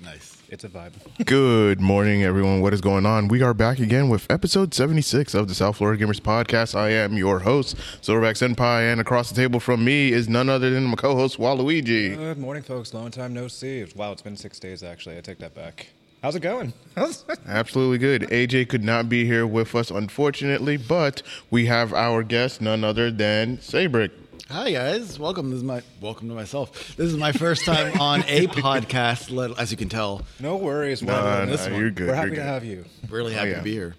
Nice. It's a vibe. Good morning, everyone. What is going on? We are back again with episode 76 of the South Florida Gamers Podcast. I am your host, Silverback Senpai, and across the table from me is none other than my co host, Waluigi. Good morning, folks. Long time no see. Wow, it's been six days, actually. I take that back. How's it going? Absolutely good. AJ could not be here with us, unfortunately, but we have our guest, none other than Seibrik. Hi guys, welcome. This is my welcome to myself. This is my first time on a podcast. let- As you can tell, no worries. Nah, Well, nah, this one. you're good, We're happy you're to good. have you. really happy oh, yeah. to be here.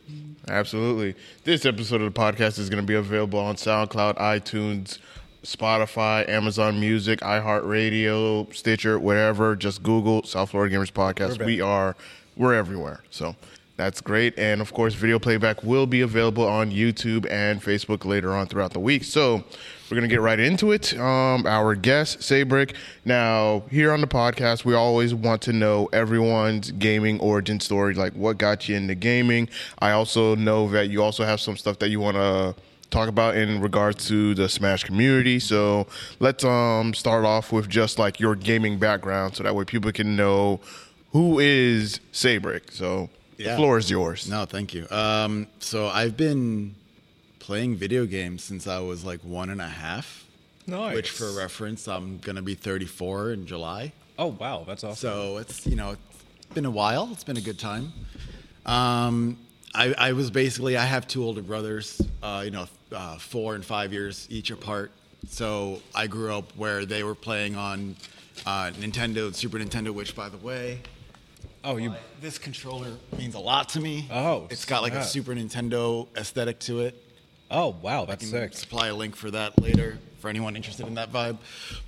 Absolutely. This episode of the podcast is going to be available on SoundCloud, iTunes, Spotify, Amazon Music, iHeartRadio, Stitcher, wherever. Just Google South Florida Gamers Podcast. We're We are we're everywhere. So that's great. And of course, video playback will be available on YouTube and Facebook later on throughout the week. So we're gonna get right into it. Um, our guest, Seibrik. Now, here on the podcast, we always want to know everyone's gaming origin story, like what got you into gaming. I also know that you also have some stuff that you want to talk about in regards to the Smash community. So let's um start off with just like your gaming background, so that way people can know who is Seibrik. So the floor is yours. No, thank you. Um, so I've been playing video games since I was like one and a half. Nice. Which, for reference, I'm gonna be 34 in July. Oh, wow. That's awesome. So it's you know it's been a while. It's been a good time. Um, I, I was basically I have two older brothers. Uh, you know, uh, four and five years each apart. So I grew up where they were playing on uh, Nintendo Super Nintendo. Which, by the way, oh, you. this controller means a lot to me. Oh, it's got like a. Super Nintendo aesthetic to it. Oh, wow. I That's can sick. supply a link for that later for anyone interested in that vibe.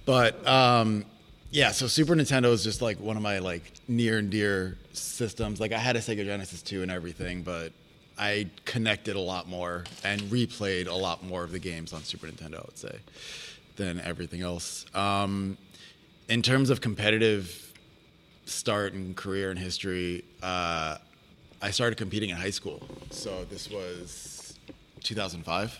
But um, yeah, so Super Nintendo is just like one of my like near and dear systems. Like I had a Sega Genesis too and everything, but I connected a lot more and replayed a lot more of the games on Super Nintendo, I would say, than everything else. Um, in terms of competitive start and career and history, uh, I started competing in high school. So this was 2005.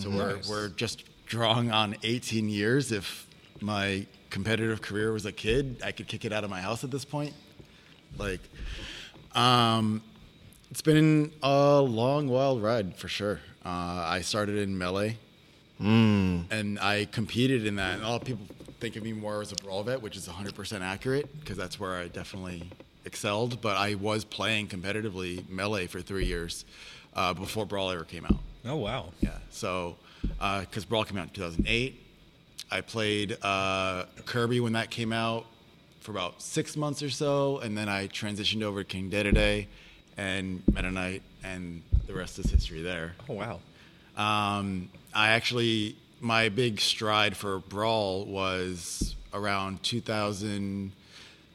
So we're, Nice. we're just drawing on 18 years. If my competitive career was a kid, I could kick it out of my house at this point. Like, um, it's been a long, wild ride for sure. Uh, I started in melee, and I competed in that. And a lot of people think of me more as a brawl vet, which is 100% accurate because that's where I definitely excelled. But I was playing competitively melee for three years uh, before brawl ever came out. Oh, wow. Yeah. So, because Brawl came out in 2008, I played uh, Kirby when that came out for about six months or so, and then I transitioned over to King Dedede and Meta Knight, and the rest is history there. Oh, wow. Um, I actually, my big stride for Brawl was around 2000,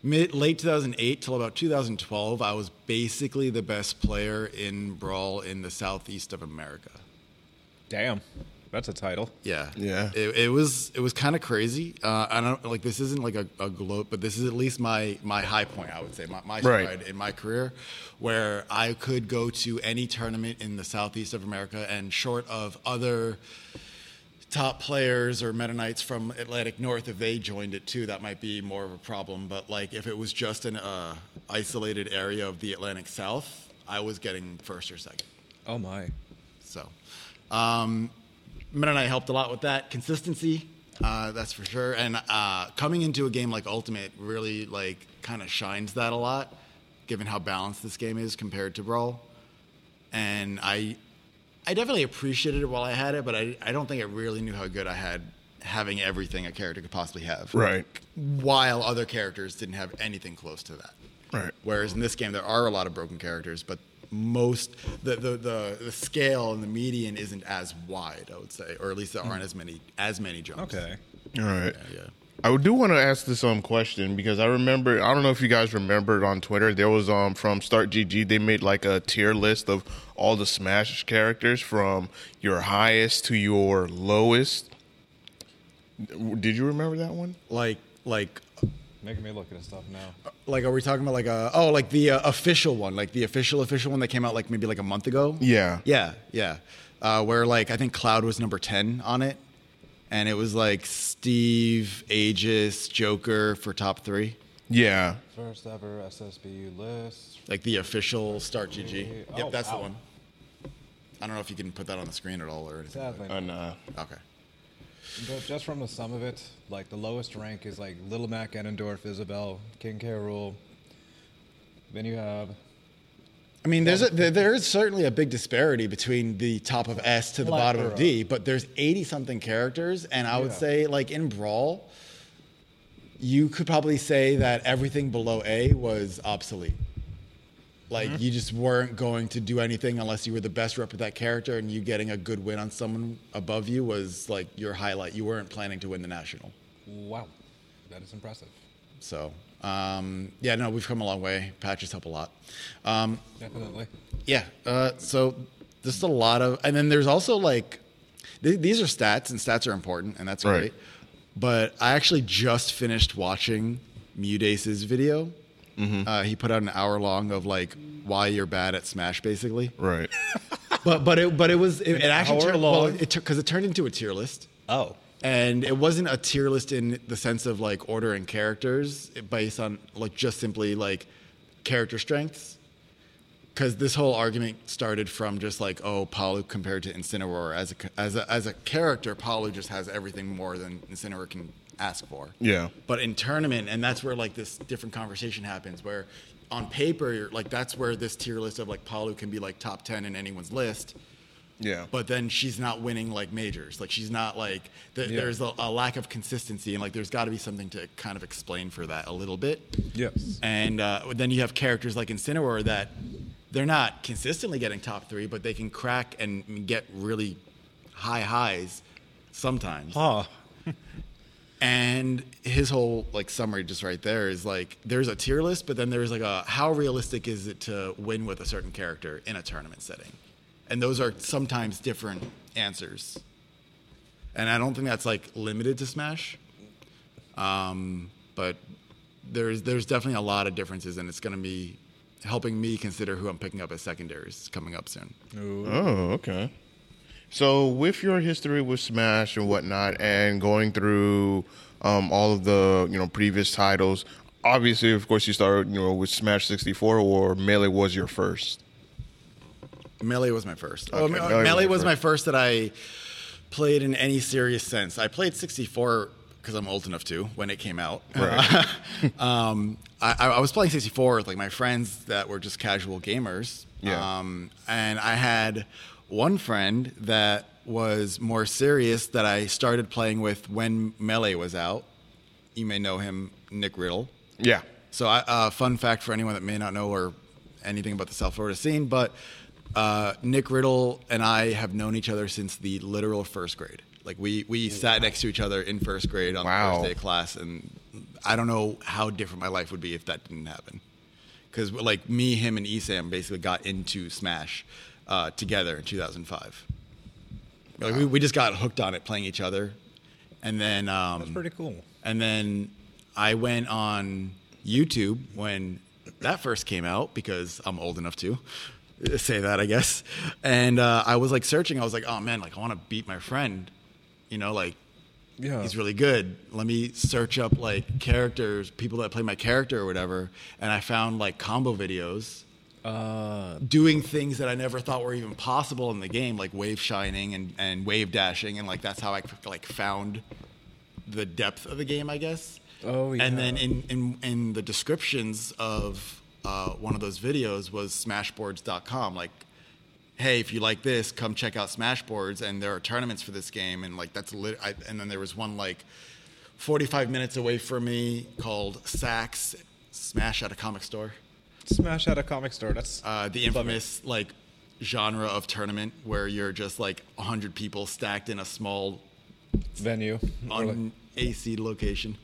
mid, late 2008 till about 2012. I was basically the best player in Brawl in the southeast of America. Damn. That's a title. Yeah, Yeah. It, it was it was kind of crazy. Uh, I don't like this isn't like a, a gloat, but this is at least my my high point. I would say my my Right. in my career, where I could go to any tournament in the southeast of America, and short of other top players or Meta Knights from Atlantic North, if they joined it too, that might be more of a problem. But like if it was just an uh, isolated area of the Atlantic South, I was getting first or second. Oh, my. So, um, Meta Knight helped a lot with that consistency. Uh, that's for sure. And uh, coming into a game like Ultimate really like kind of shines that a lot, given how balanced this game is compared to Brawl. And I, I definitely appreciated it while I had it, but I, I don't think I really knew how good I had having everything a character could possibly have. Right. While other characters didn't have anything close to that. Right. Whereas in this game, there are a lot of broken characters, but most the, the the the scale and the median isn't as wide. I would say, or at least there aren't hmm. as many as many jumps. Okay. All right. Yeah. I do want to ask this um question because I remember I don't know if you guys remembered on Twitter there was um from Start GG they made like a tier list of all the Smash characters from your highest to your lowest. Did you remember that one? Like like Making me look at his stuff now. like are we talking about like a oh like the uh, official one like the official official one that came out like maybe like a month ago? Yeah. Yeah, yeah. Uh, where like I think Cloud was number ten on it, and it was like Steve, Aegis, Joker for top three, Yeah. First ever SSBU list. like the official Start GG. Oh, Yep, that's the one. I don't know if you can put that on the screen at all or anything. Sadly. And uh, Okay. But just from the sum of it, like the lowest rank is like Little Mac, Ganondorf, Isabelle, King K. Rool. Then you have I mean, there's a, there, is certainly a big disparity between the top of S to the Like, bottom of D, but there's 80 something characters, and I would Yeah. say, like in Brawl, you could probably say that everything below A was obsolete. Like Mm-hmm. you just weren't going to do anything unless you were the best rep of that character, and you getting a good win on someone above you was like your highlight. You weren't planning to win the national. wow, that is impressive. So um, yeah, no, we've come a long way. Patches help a lot. Um, Definitely. Yeah. Uh, so just a lot of, and then there's also like, th- these are stats, and stats are important, and that's Right. great. But I actually just finished watching Mudace's video. Uh, he put out an hour long of like why you're bad at Smash, basically. right. But but it but it was it, it actually hour turned, well, it took because it turned into a tier list. Oh. And it wasn't a tier list in the sense of like ordering characters eh, based on like just simply like character strengths. Because this whole argument started from just like, oh, Palu compared to Incineroar as a as a as a character, Palu just has everything more than Incineroar can ask for. Yeah. But in tournament, and that's where like this different conversation happens, where on paper, you're, like that's where this tier list of like Palu can be like top ten in anyone's list Yeah. but then she's not winning like majors. Like she's not like th- Yeah. there's a, a lack of consistency, and like there's got to be something to kind of explain for that a little bit. Yes. And uh, then you have characters like Incineroar that they're not consistently getting top three, but they can crack and get really high highs sometimes. Huh. And his whole like summary just right there is like there's a tier list, but then there's like a how realistic is it to win with a certain character in a tournament setting? And those are sometimes different answers. And I don't think that's like limited to Smash. Um, but there's there's definitely a lot of differences and it's gonna be helping me consider who I'm picking up as secondaries coming up soon. Oh, okay. So, with your history with Smash and whatnot, and going through um, all of the you know previous titles, obviously, of course, you started you know with Smash 64, or Melee was your first. Melee was my first. Okay, oh, Melee Melee, was Melee your was my first. first that I played in any serious sense. I played 64 because I'm old enough to when it came out. Right. um, I, I was playing 64 with like my friends that were just casual gamers. Yeah. Um, and I had one friend that was more serious that I started playing with when Melee was out. You may know him, Nick Riddle. Yeah. So, I, uh, fun fact for anyone that may not know or anything about the South Florida scene, but uh, Nick Riddle and I have known each other since the literal first grade. Like we we sat next to each other in first grade on Wow. the first day of class, and I don't know how different my life would be if that didn't happen. Because like me, him, and Esam basically got into Smash uh, together in 2005. Like we, we just got hooked on it playing each other, and then um, That's pretty cool. and then I went on YouTube when that first came out because I'm old enough to say that, I guess. And uh, I was like searching. I was like, oh man, like I want to beat my friend. You know, like Yeah. he's really good. Let me search up like characters, people that play my character or whatever. And I found like combo videos Uh, doing things that I never thought were even possible in the game, like wave shining and, and wave dashing, and like that's how I like found the depth of the game, I guess. Oh, yeah. And then in in, in the descriptions of uh, one of those videos was Smashboards.com, like, hey, if you like this, come check out Smashboards, and there are tournaments for this game, and like that's lit. I, and then there was one like 45 minutes away from me called Sax Smash at a comic store Smash at a comic store. That's uh, the infamous like genre of tournament where you're just like 100 people stacked in a small venue. on like- AC location.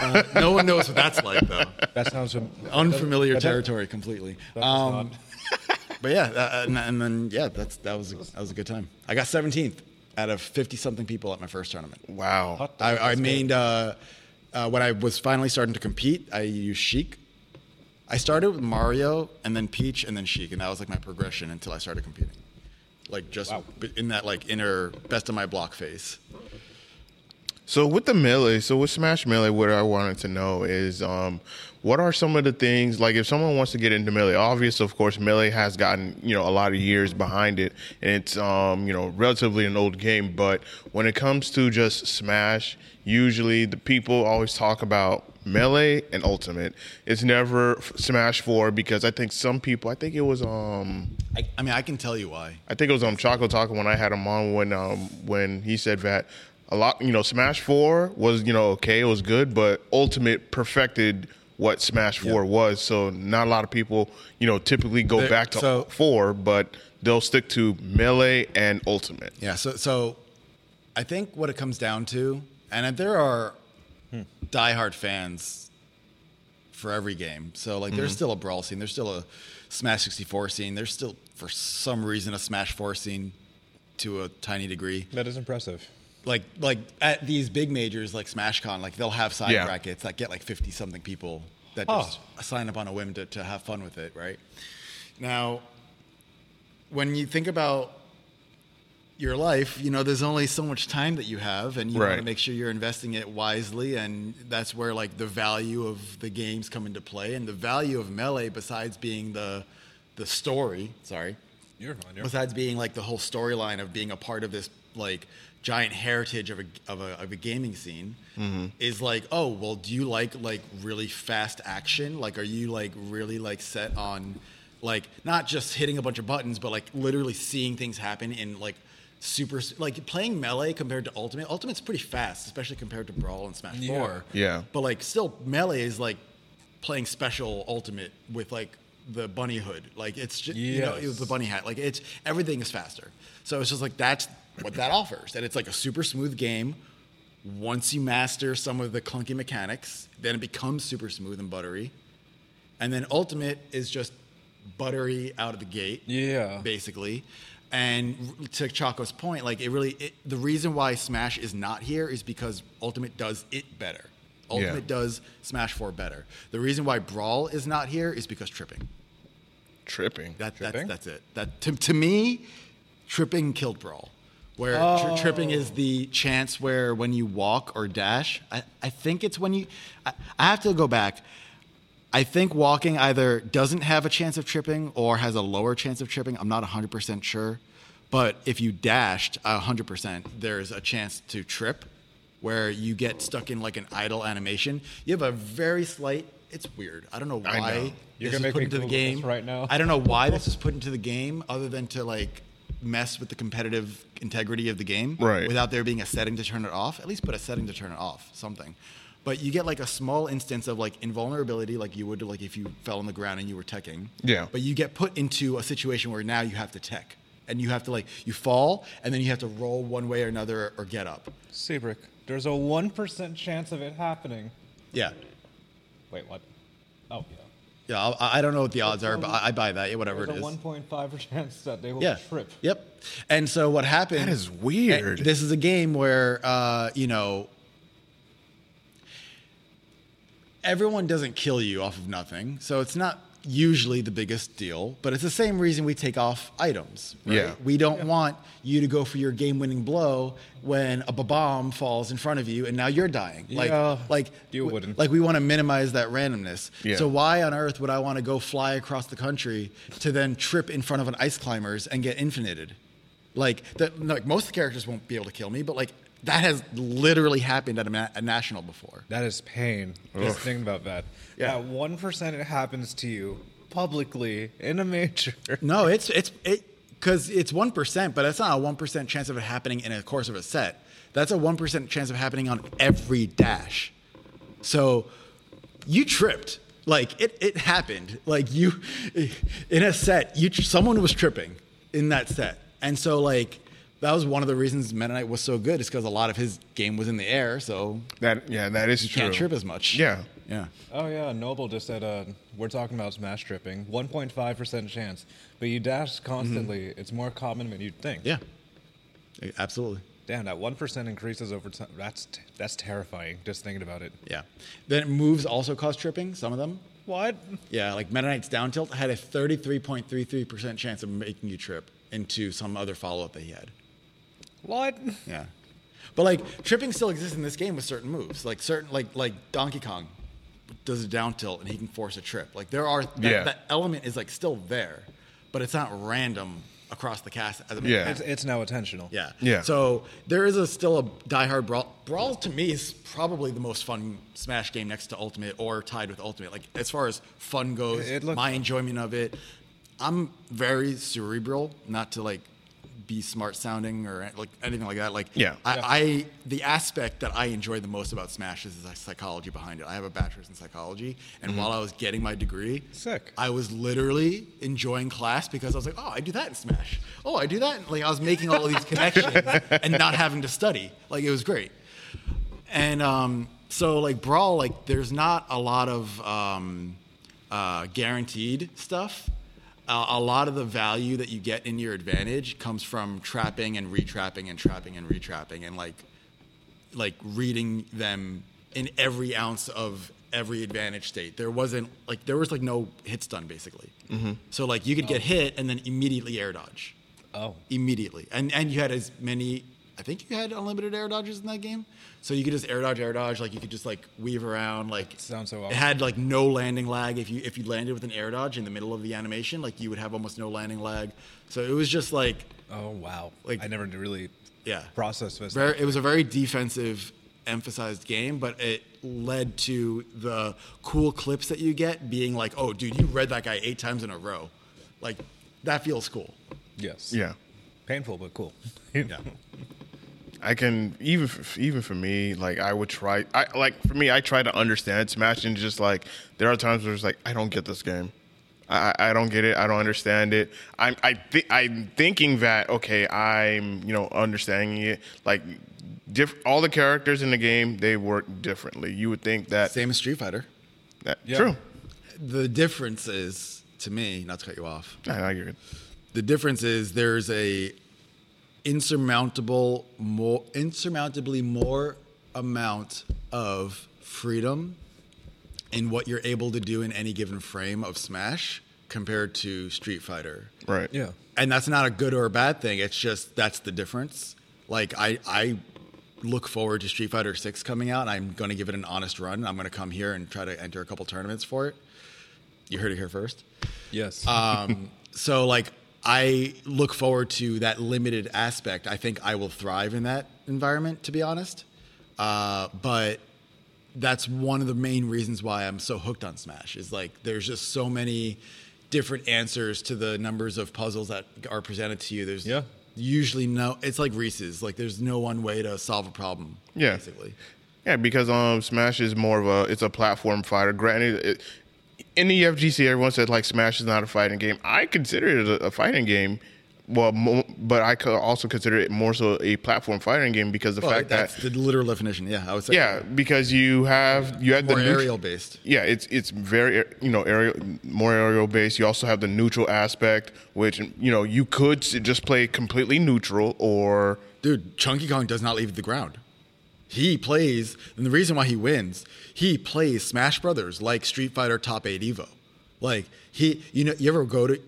Uh, no one knows what that's like though. that sounds fam- Unfamiliar that- that- territory completely. that Um, but yeah, uh, and, and then yeah, that's that was that was a good time. I got 17th out of 50 something people at my first tournament. Wow. I, dog, I that's uh, uh, when I was finally starting to compete. I used Sheik. I started with Mario and then Peach and then Sheik, and that was like my progression until I started competing. Like just Wow. in that like inner best of my block phase. So with the melee, so with Smash Melee, what I wanted to know is, um, what are some of the things like if someone wants to get into melee? Obvious, of course, melee has gotten you know a lot of years behind it, and it's um, you know relatively an old game. But when it comes to just Smash, usually the people always talk about melee and ultimate. It's never Smash Four because I think some people, I think it was um. I, I mean, I can tell you why. I think it was um Choco Taco when I had him on when um when he said that a lot you know Smash Four was you know okay it was good but Ultimate perfected what Smash Four was so not a lot of people you know typically go There- back to so- four but they'll stick to Melee and Ultimate. Yeah. So, so I think what it comes down to, and there are hmm. diehard fans for every game. So, like, there's mm-hmm. still a brawl scene. There's still a Smash 64 scene. There's still, for some reason, a Smash 4 scene to a tiny degree. That is impressive. Like, like at these big majors like SmashCon, like they'll have side Yeah. brackets that get like 50 something people that Huh. just sign up on a whim to, to have fun with it, right? Now, when you think about your life, you know, there's only so much time that you have, and you want to make sure you're investing it wisely. And that's where like the value of the games come into play, and the value of melee, besides being the the story. Sorry, You're fine. You're besides being like the whole storyline of being a part of this like giant heritage of a of a, of a gaming scene mm-hmm. is like oh well do you like like really fast action like are you like really like set on like not just hitting a bunch of buttons but like literally seeing things happen in like super like playing melee compared to ultimate ultimate's pretty fast especially compared to brawl and smash Yeah. 4 Yeah. but like still melee is like playing special ultimate with like the bunny hood like it's just you know Yes. the bunny hat like it's everything is faster so it's just like that's what that offers and it's like a super smooth game once you master some of the clunky mechanics then it becomes super smooth and buttery and then ultimate is just buttery out of the gate Yeah. basically and to Choco's point, like it really, it, the reason why Smash is not here is because Ultimate does it better. Ultimate Yeah. does Smash 4 better. The reason why Brawl is not here is because tripping. Tripping. That, Tripping? That's, that's it. That to, to me, tripping killed Brawl. Where tri- oh. tripping is the chance where when you walk or dash, I, I think it's when you. I, I have to go back. I think walking either doesn't have a chance of tripping or has a lower chance of tripping. I'm not 100% sure. But if you dashed 100%, there's a chance to trip where you get stuck in like an idle animation. You have a very slight, it's weird. I don't know why know. You're this gonna is make put me into the game right now. I don't know why this is put into the game other than to like mess with the competitive integrity of the game Right. without there being a setting to turn it off. At least put a setting to turn it off, something. But you get like a small instance of like invulnerability, like you would like if you fell on the ground and you were teching. Yeah. But you get put into a situation where now you have to tech. And you have to like you fall and then you have to roll one way or another or get up. Seibrik, there's a 1% chance of it happening. Yeah. Wait, what? Oh, yeah. Yeah, I, I don't know what the odds are, but I, I buy that. Yeah, whatever There's it a is. 1.5 chance that they will yeah. trip. Yep. And so what happened? That is weird. This is a game where uh, you know everyone doesn't kill you off of nothing, so it's not usually the biggest deal. But it's the same reason we take off items. Right? Yeah. We don't want you to go for your game-winning blow when a bomb falls in front of you and now you're dying. Like, Yeah. like You wouldn't. Like we want to minimize that randomness. Yeah. So why on earth would I want to go fly across the country to then trip in front of an ice climbers and get infinited? Like that, like most characters won't be able to kill me, but like that has literally happened at a, ma- a national before. That is pain. Just thinking about that. Yeah. That 1% it happens to you publicly in a major. No, it's it's it because it's one percent, but that's not a one percent chance of it happening in a course of a set. That's a one percent chance of happening on every dash. So you tripped. Like it, it happened. Like you, in a set, you someone was tripping in that set, and so like that was one of the reasons Meta Knight was so good. Is because a lot of his game was in the air, so That yeah, that is you true. can't trip as much. Yeah. yeah. Oh yeah, Noble just said uh, we're talking about smash tripping, 1.5 percent chance, but you dash constantly. It's more common than you'd think. Yeah, absolutely. Damn, that one percent increases over time. That's t- that's terrifying. Just thinking about it. Yeah. Then moves also cause tripping. Some of them. What? Yeah, like Meta Knight's down tilt had a 33.33% chance of making you trip into some other follow up that he had. What? Yeah. But like tripping still exists in this game with certain moves, like certain like like Donkey Kong does a down tilt and he can force a trip. Like there are that, Yeah. that element is like still there, but it's not random across the cast. As a Yeah. It's, it's now intentional. yeah. Yeah. So there is a still a diehard brawl. Brawl to me is probably the most fun Smash game next to Ultimate or tied with Ultimate. Like as far as fun goes, It looked my enjoyment of it. I'm very cerebral, not to like be smart sounding or like anything like that. Like Yeah. I, Yeah. I the aspect that I enjoy the most about Smash is the psychology behind it. I have a bachelor's in psychology, and while I was getting my degree, Sick. I was literally enjoying class because I was like, oh, I do that in Smash. Oh, I do that. in-" Like I was making all of these connections and not having to study. Like it was great. And um, so like Brawl, like there's not a lot of um, uh, guaranteed stuff. Uh, a lot of the value that you get in your advantage comes from trapping and retrapping and trapping and retrapping and like like reading them in every ounce of every advantage state. There wasn't like there was like no hits done basically. So like you could get hit and then immediately air dodge Oh. immediately. And and you had as many I think you had unlimited air dodges in that game. So you could just air dodge, air dodge, like you could just like weave around like Sounds so It had like no landing lag. If you if you landed with an air dodge in the middle of the animation, like you would have almost no landing lag. So it was just like Oh wow. Like- I never really yeah. processed this. Very, it was a very defensive emphasized game, but it led to the cool clips that you get being like, "Oh, dude, you read that guy eight times in a row." Like that feels cool. Yes. Yeah. Painful but cool. Yeah. I can even even for me, like I would try. I like for me, I try to understand Smash and just like there are times where it's like I don't get this game. I, I I don't get it. I don't understand it. I'm I th- I'm thinking that okay, I'm you know understanding it. Like diff- all the characters in the game, they work differently. You would think that Same as Street Fighter. that Yeah. true. The difference is, to me, not to cut you off. I, I get it. The difference is there's a insurmountable, more insurmountably more amount of freedom in what you're able to do in any given frame of Smash compared to Street Fighter. Right. yeah. and that's not a good or a bad thing. It's just that's the difference. Like I, I look forward to Street Fighter Six coming out. I'm going to give it an honest run. I'm going to come here and try to enter a couple tournaments for it. You heard it here first. Yes. Um, so like I look forward to that limited aspect. I think I will thrive in that environment, to be honest. Uh, but that's one of the main reasons why I'm so hooked on Smash. Is like there's just so many different answers to the numbers of puzzles that are presented to you. There's Yeah. usually no. It's like Reese's. Like there's no one way to solve a problem. Yeah. basically. Yeah, because um, Smash is more of a it's a platform fighter. Granted, it, in the FGC, everyone said like Smash is not a fighting game. I consider it a, a fighting game. Well, mo- but I could also consider it more so a platform fighting game because the Well, fact that's that the literal definition. Yeah, I would say. yeah, because you have you have more the neut- aerial based. Yeah, it's it's very you know aerial more aerial based. You also have the neutral aspect, which you know you could just play completely neutral or Dude, Chunky Kong does not leave the ground. He plays, and the reason why he wins, he plays Smash Brothers like Street Fighter Top 8 Evo. Like he, you know, you ever go to,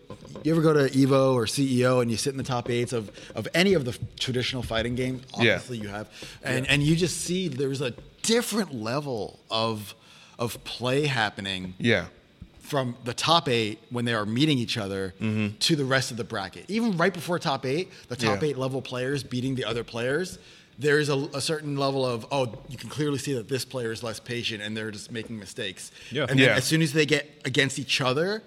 you ever go to Evo or CEO and you sit in the top eights of of any of the traditional fighting games? Yeah. Obviously, you have, and and you just see there's a different level of of play happening yeah. from the top eight when they are meeting each other mm-hmm. to the rest of the bracket. Even right before top eight, the top Yeah. eight level players beating the other players, there's a, a certain level of, oh, you can clearly see that this player is less patient and they're just making mistakes. Yeah. And then Yeah. as soon as they get against each other,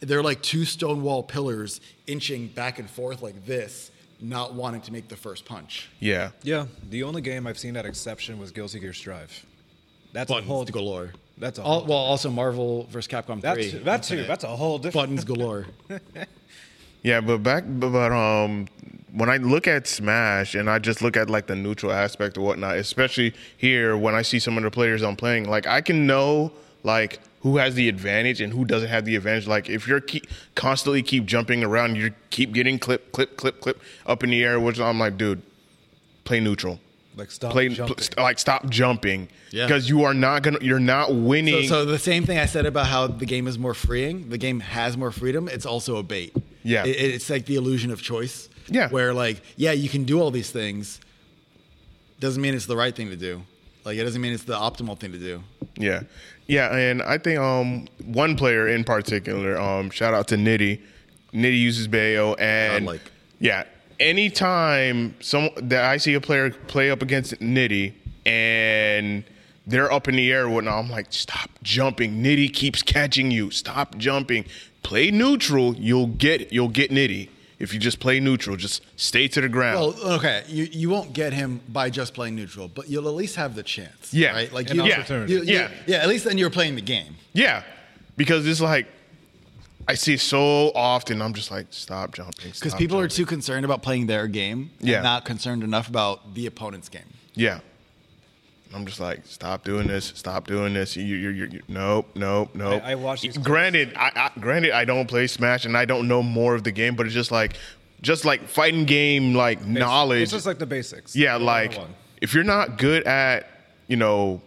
they're like two stone wall pillars inching back and forth like this, not wanting to make the first punch. Yeah. yeah. The only game I've seen that exception was Guilty Gear Strive. That's a Buttons whole galore. That's a All, well, also Marvel vs. Capcom 3. That's that too. That's a whole different. buttons galore. Yeah, but back, but, um, when I look at Smash and I just look at like the neutral aspect or whatnot, especially here when I see some of the players I'm playing, like I can know like who has the advantage and who doesn't have the advantage. Like if you're keep, constantly keep jumping around, you keep getting clip, clip, clip, clip up in the air, which I'm like, dude, play neutral. Like stop Play jumping. pl- st- like stop jumping Yeah. because you are not gonna you're not winning. so the same thing I said about how the game is more freeing. The game has more freedom. It's also a bait. Yeah. It- it's like the illusion of choice. Yeah. Where like, yeah, you can do all these things, doesn't mean it's the right thing to do. Like it doesn't mean it's the optimal thing to do. Yeah, yeah, and I think um one player in particular, um shout out to Nitty. Nitty uses Bayo, and Godlike. yeah, anytime some that I see a player play up against Nitty and they're up in the air or whatnot, I'm like, stop jumping. Nitty keeps catching you. Stop jumping. Play neutral. You'll get you'll get Nitty. If you just play neutral, just stay to the ground. Well, okay, you, you won't get him by just playing neutral, but you'll at least have the chance. Yeah. right. Like An you, opportunity. you- you- Yeah. yeah. At least then you're playing the game. yeah, because it's like I see so often. I'm just like, stop jumping. Because stop people are too concerned about playing their game, and Yeah. not concerned enough about the opponent's game. Yeah. I'm just like, stop doing this. Stop doing this. You, you, you, you, nope, nope, nope. I- I watch these Granted, I, I, granted, I don't play Smash and I don't know more of the game, but it's just like, just like fighting game like knowledge. It's just like the basics. yeah, like if you're not good at, you know,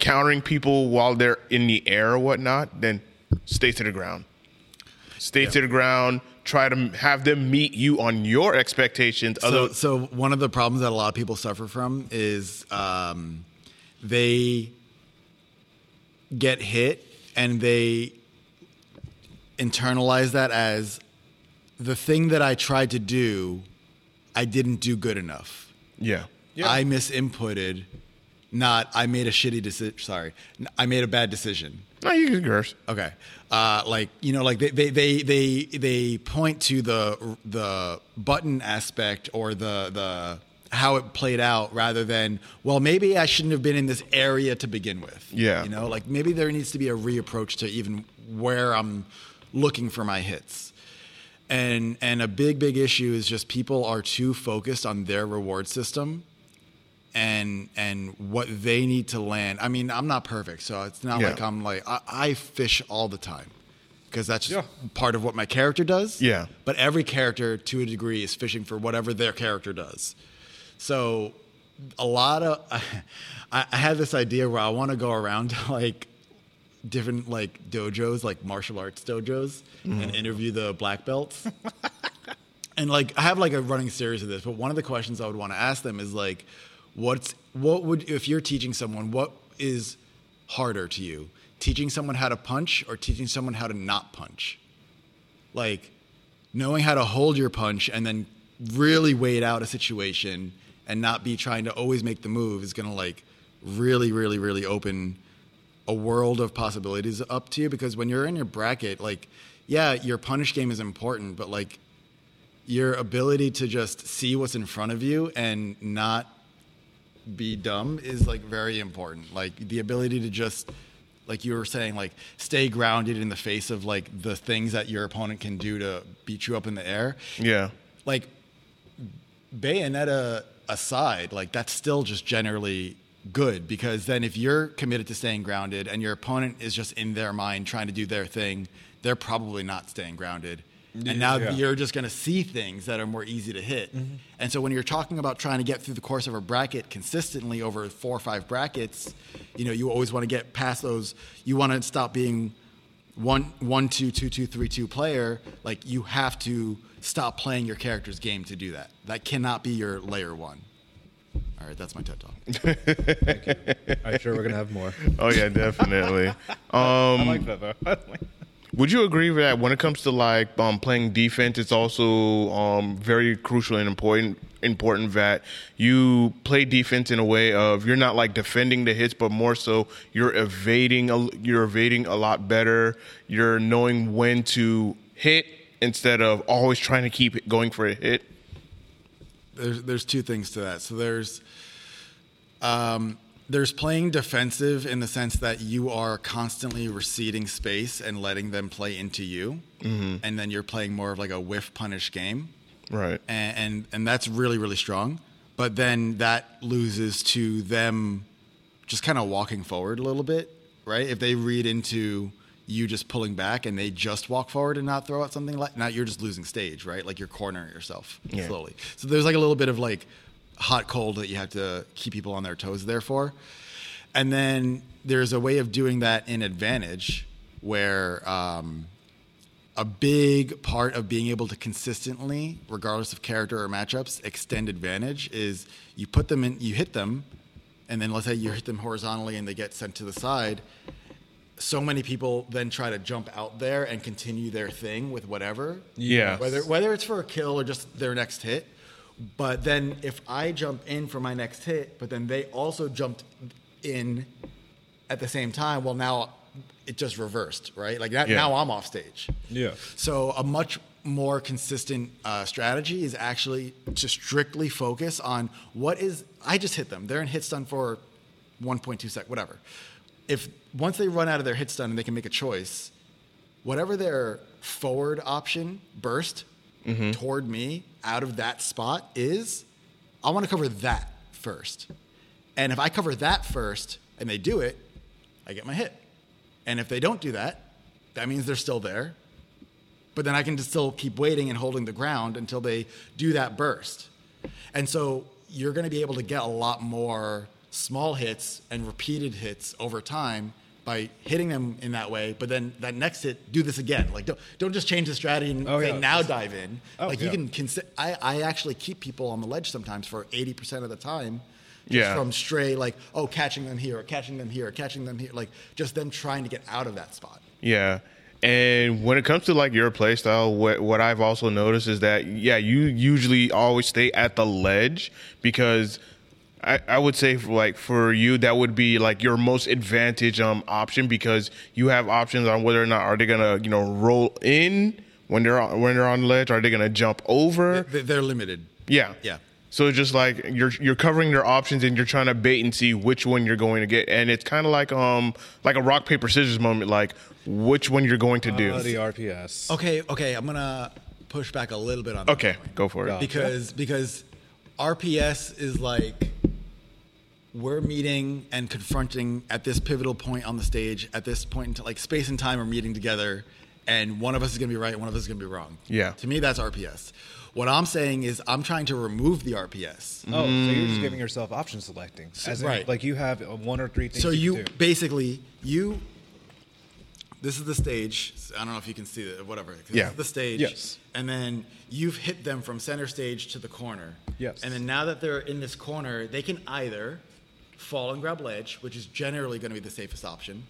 countering people while they're in the air or whatnot, then stay to the ground. Stay to the ground. Try to have them meet you on your expectations. So, Other, so one of the problems that a lot of people suffer from is um, they get hit and they internalize that as the thing that I tried to do, I didn't do good enough. yeah. I misinputted, not I made a shitty decision. Sorry, I made a bad decision. No, you can curse. Okay. Uh, like you know, like they, they they they they point to the the button aspect or the the how it played out rather than well maybe I shouldn't have been in this area to begin with. Yeah. You know, like maybe there needs to be a reapproach to even where I'm looking for my hits. And and a big big issue is just people are too focused on their reward system and and what they need to land. I mean, I'm not perfect, so it's not Yeah. like I'm like I, I fish all the time because that's just Yeah. part of what my character does. Yeah. But every character, to a degree, is fishing for whatever their character does. So a lot of I, I had this idea where I want to go around to like different like dojos, like martial arts dojos, and mm-hmm. interview the black belts. and like I have like a running series of this, but one of the questions I would want to ask them is like, what's what would if you're teaching someone what is harder to you, teaching someone how to punch or teaching someone how to not punch? Like knowing how to hold your punch and then really wait out a situation and not be trying to always make the move is gonna like really, really, really open a world of possibilities up to you because when you're in your bracket, like, yeah, your punish game is important, but like your ability to just see what's in front of you and not be dumb is like very important. Like the ability to just like you were saying, like stay grounded in the face of like the things that your opponent can do to beat you up in the air. Yeah. Like Bayonetta aside, like that's still just generally good because then if you're committed to staying grounded and your opponent is just in their mind trying to do their thing, they're probably not staying grounded. And now Yeah. you're just going to see things that are more easy to hit. And so when you're talking about trying to get through the course of a bracket consistently over four or five brackets, you know, you always want to get past those. You want to stop being one one two two two three two player. Like you have to stop playing your character's game to do that. That cannot be your layer one. All right, that's my TED talk. I'm sure we're gonna have more. Oh yeah, definitely. I Um, like that though. would you agree with that when it comes to like um, playing defense? It's also um, very crucial and important. Important that you play defense in a way of you're not like defending the hits, but more so you're evading. A, you're evading a lot better. You're knowing when to hit instead of always trying to keep going for a hit. there's there's two things to that. So there's um, there's playing defensive in the sense that you are constantly receding space and letting them play into you, mm-hmm. and then you're playing more of like a whiff punish game, Right. and and, and that's really really strong. But then that loses to them just kind of walking forward a little bit, right? If they read into you just pulling back and they just walk forward and not throw out something like now you're just losing stage, right? Like you're cornering yourself Yeah. slowly. So there's like a little bit of like hot cold that you have to keep people on their toes there for. And then there's a way of doing that in advantage where um, a big part of being able to consistently, regardless of character or matchups, extend advantage is you put them in, you hit them, and then let's say you hit them horizontally and they get sent to the side. So many people then try to jump out there and continue their thing with whatever. Yeah. Whether whether it's for a kill or just their next hit. But then if I jump in for my next hit, but then they also jumped in at the same time, well now it just reversed, right? Like that, Yeah. now I'm off stage. Yeah. So a much more consistent uh, strategy is actually to strictly focus on what is. I just hit them. They're in hit stun for 1.2 sec, whatever. If once they run out of their hit stun and they can make a choice, whatever their forward option burst Mm-hmm. toward me out of that spot is, I want to cover that first. And if I cover that first and they do it, I get my hit. And if they don't do that, that means they're still there. But then I can just still keep waiting and holding the ground until they do that burst. And so you're going to be able to get a lot more small hits and repeated hits over time by hitting them in that way. But then that next hit, do this again. Like don't don't just change the strategy and Oh, say yeah. now dive in. Oh, like you can consi- I I actually keep people on the ledge sometimes for eighty percent of the time. Just Yeah. From stray like oh catching them here or catching them here or catching them here like just them trying to get out of that spot. Yeah. And when it comes to like your play style, what what I've also noticed is that yeah, you usually always stay at the ledge because I, I would say for like for you that would be like your most advantage um option because you have options on whether or not are they gonna you know roll in when they're on, when they're on ledge, are they gonna jump over? They- They're limited. Yeah. Yeah. So it's just like you're you're covering their options and you're trying to bait and see which one you're going to get, and it's kind of like um like a rock paper scissors moment, like which one you're going to do. Uh, the RPS. Okay, okay, I'm gonna push back a little bit on that Okay, point. go for it. Go. because because RPS is like we're meeting and confronting at this pivotal point on the stage at this point in t- like space and time are meeting together and one of us is going to be right one of us is going to be wrong Yeah. to me that's rps what i'm saying is i'm trying to remove the rps Oh, so you're just giving yourself option selecting. As in, right. like you have uh, one or three things. so you, you can do. basically you this is the stage i don't know if you can see it whatever this Yeah. is the stage Yes. and then you've hit them from center stage to the corner Yes. and then now that they're in this corner they can either fall and grab ledge which is generally going to be the safest option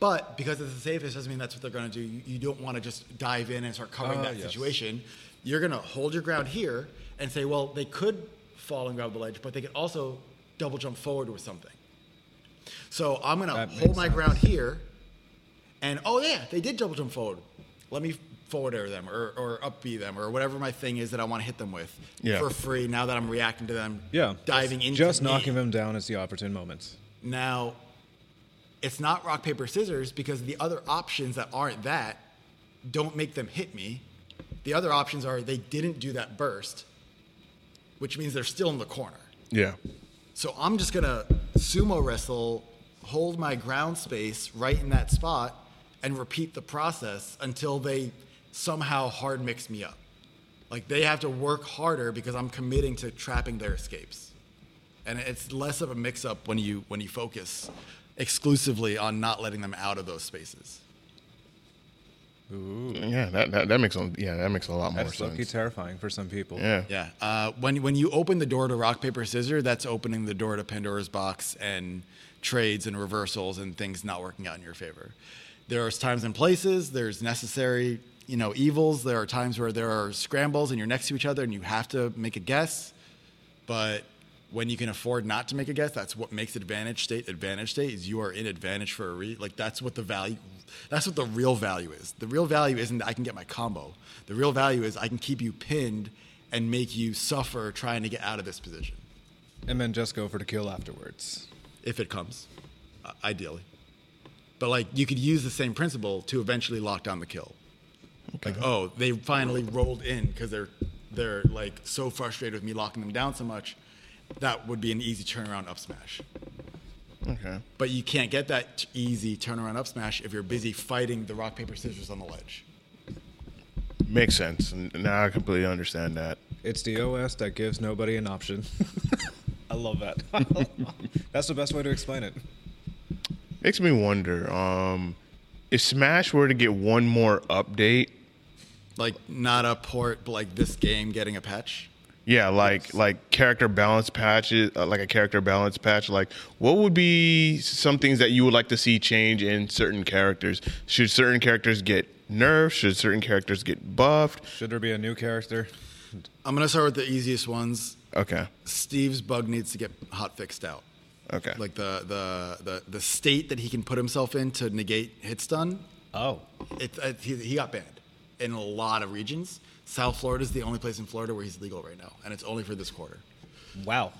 but because it's the safest doesn't mean that's what they're going to do you, you don't want to just dive in and start covering Ah, that yes. situation you're going to hold your ground here and say well they could fall and grab the ledge but they could also double jump forward with something so I'm gonna hold my sense. ground here, and oh yeah, they did double jump forward. Let me forward air them or, or up B them or whatever my thing is that I want to hit them with Yeah. for free. Now that I'm reacting to them, yeah, diving into just me. knocking them down is the opportune moment. Now, it's not rock paper scissors because the other options that aren't that don't make them hit me. The other options are they didn't do that burst, which means they're still in the corner. Yeah. So I'm just gonna sumo wrestle, hold my ground space right in that spot, and repeat the process until they somehow hard mix me up. Like they have to work harder because I'm committing to trapping their escapes. And it's less of a mix up when you when you focus exclusively on not letting them out of those spaces. Yeah, that, that that makes a yeah that makes a lot more That's low-key sense. terrifying for some people. Yeah. Yeah. Uh, when when you open the door to rock paper scissors, that's opening the door to Pandora's box and trades and reversals and things not working out in your favor. There's times and places. There's necessary you know evils. There are times where there are scrambles and you're next to each other and you have to make a guess. But when you can afford not to make a guess, that's what makes advantage state advantage state. Is you are in advantage for a re like that's what the value. That's what the real value is. The real value isn't that I can get my combo. The real value is I can keep you pinned and make you suffer trying to get out of this position And then just go for the kill afterwards. if it comes, uh, ideally. But like you could use the same principle to eventually lock down the kill. Like oh, they finally rolled in because they're they're like so frustrated with me locking them down so much. That would be an easy turnaround up smash. Okay. But you can't get that t- easy turnaround up smash if you're busy fighting the rock paper scissors on the ledge. Makes sense. N- Now I completely understand that. It's the OS that gives nobody an option. I love that. That's the best way to explain it. Makes me wonder, um, if Smash were to get one more update, Like not a port, but like this game getting a patch. Yeah, like like character balance patches, uh, like a character balance patch. Like, what would be some things that you would like to see change in certain characters? Should certain characters get nerfed? Should certain characters get buffed? Should there be a new character? I'm gonna start with the easiest ones. Okay, Steve's bug needs to get hot fixed out. okay, Like the the the, the state that he can put himself in to negate hit stun. Oh, It, it, he, he got banned in a lot of regions. South Florida is the only place in Florida where he's legal right now, and it's only for this quarter. wow.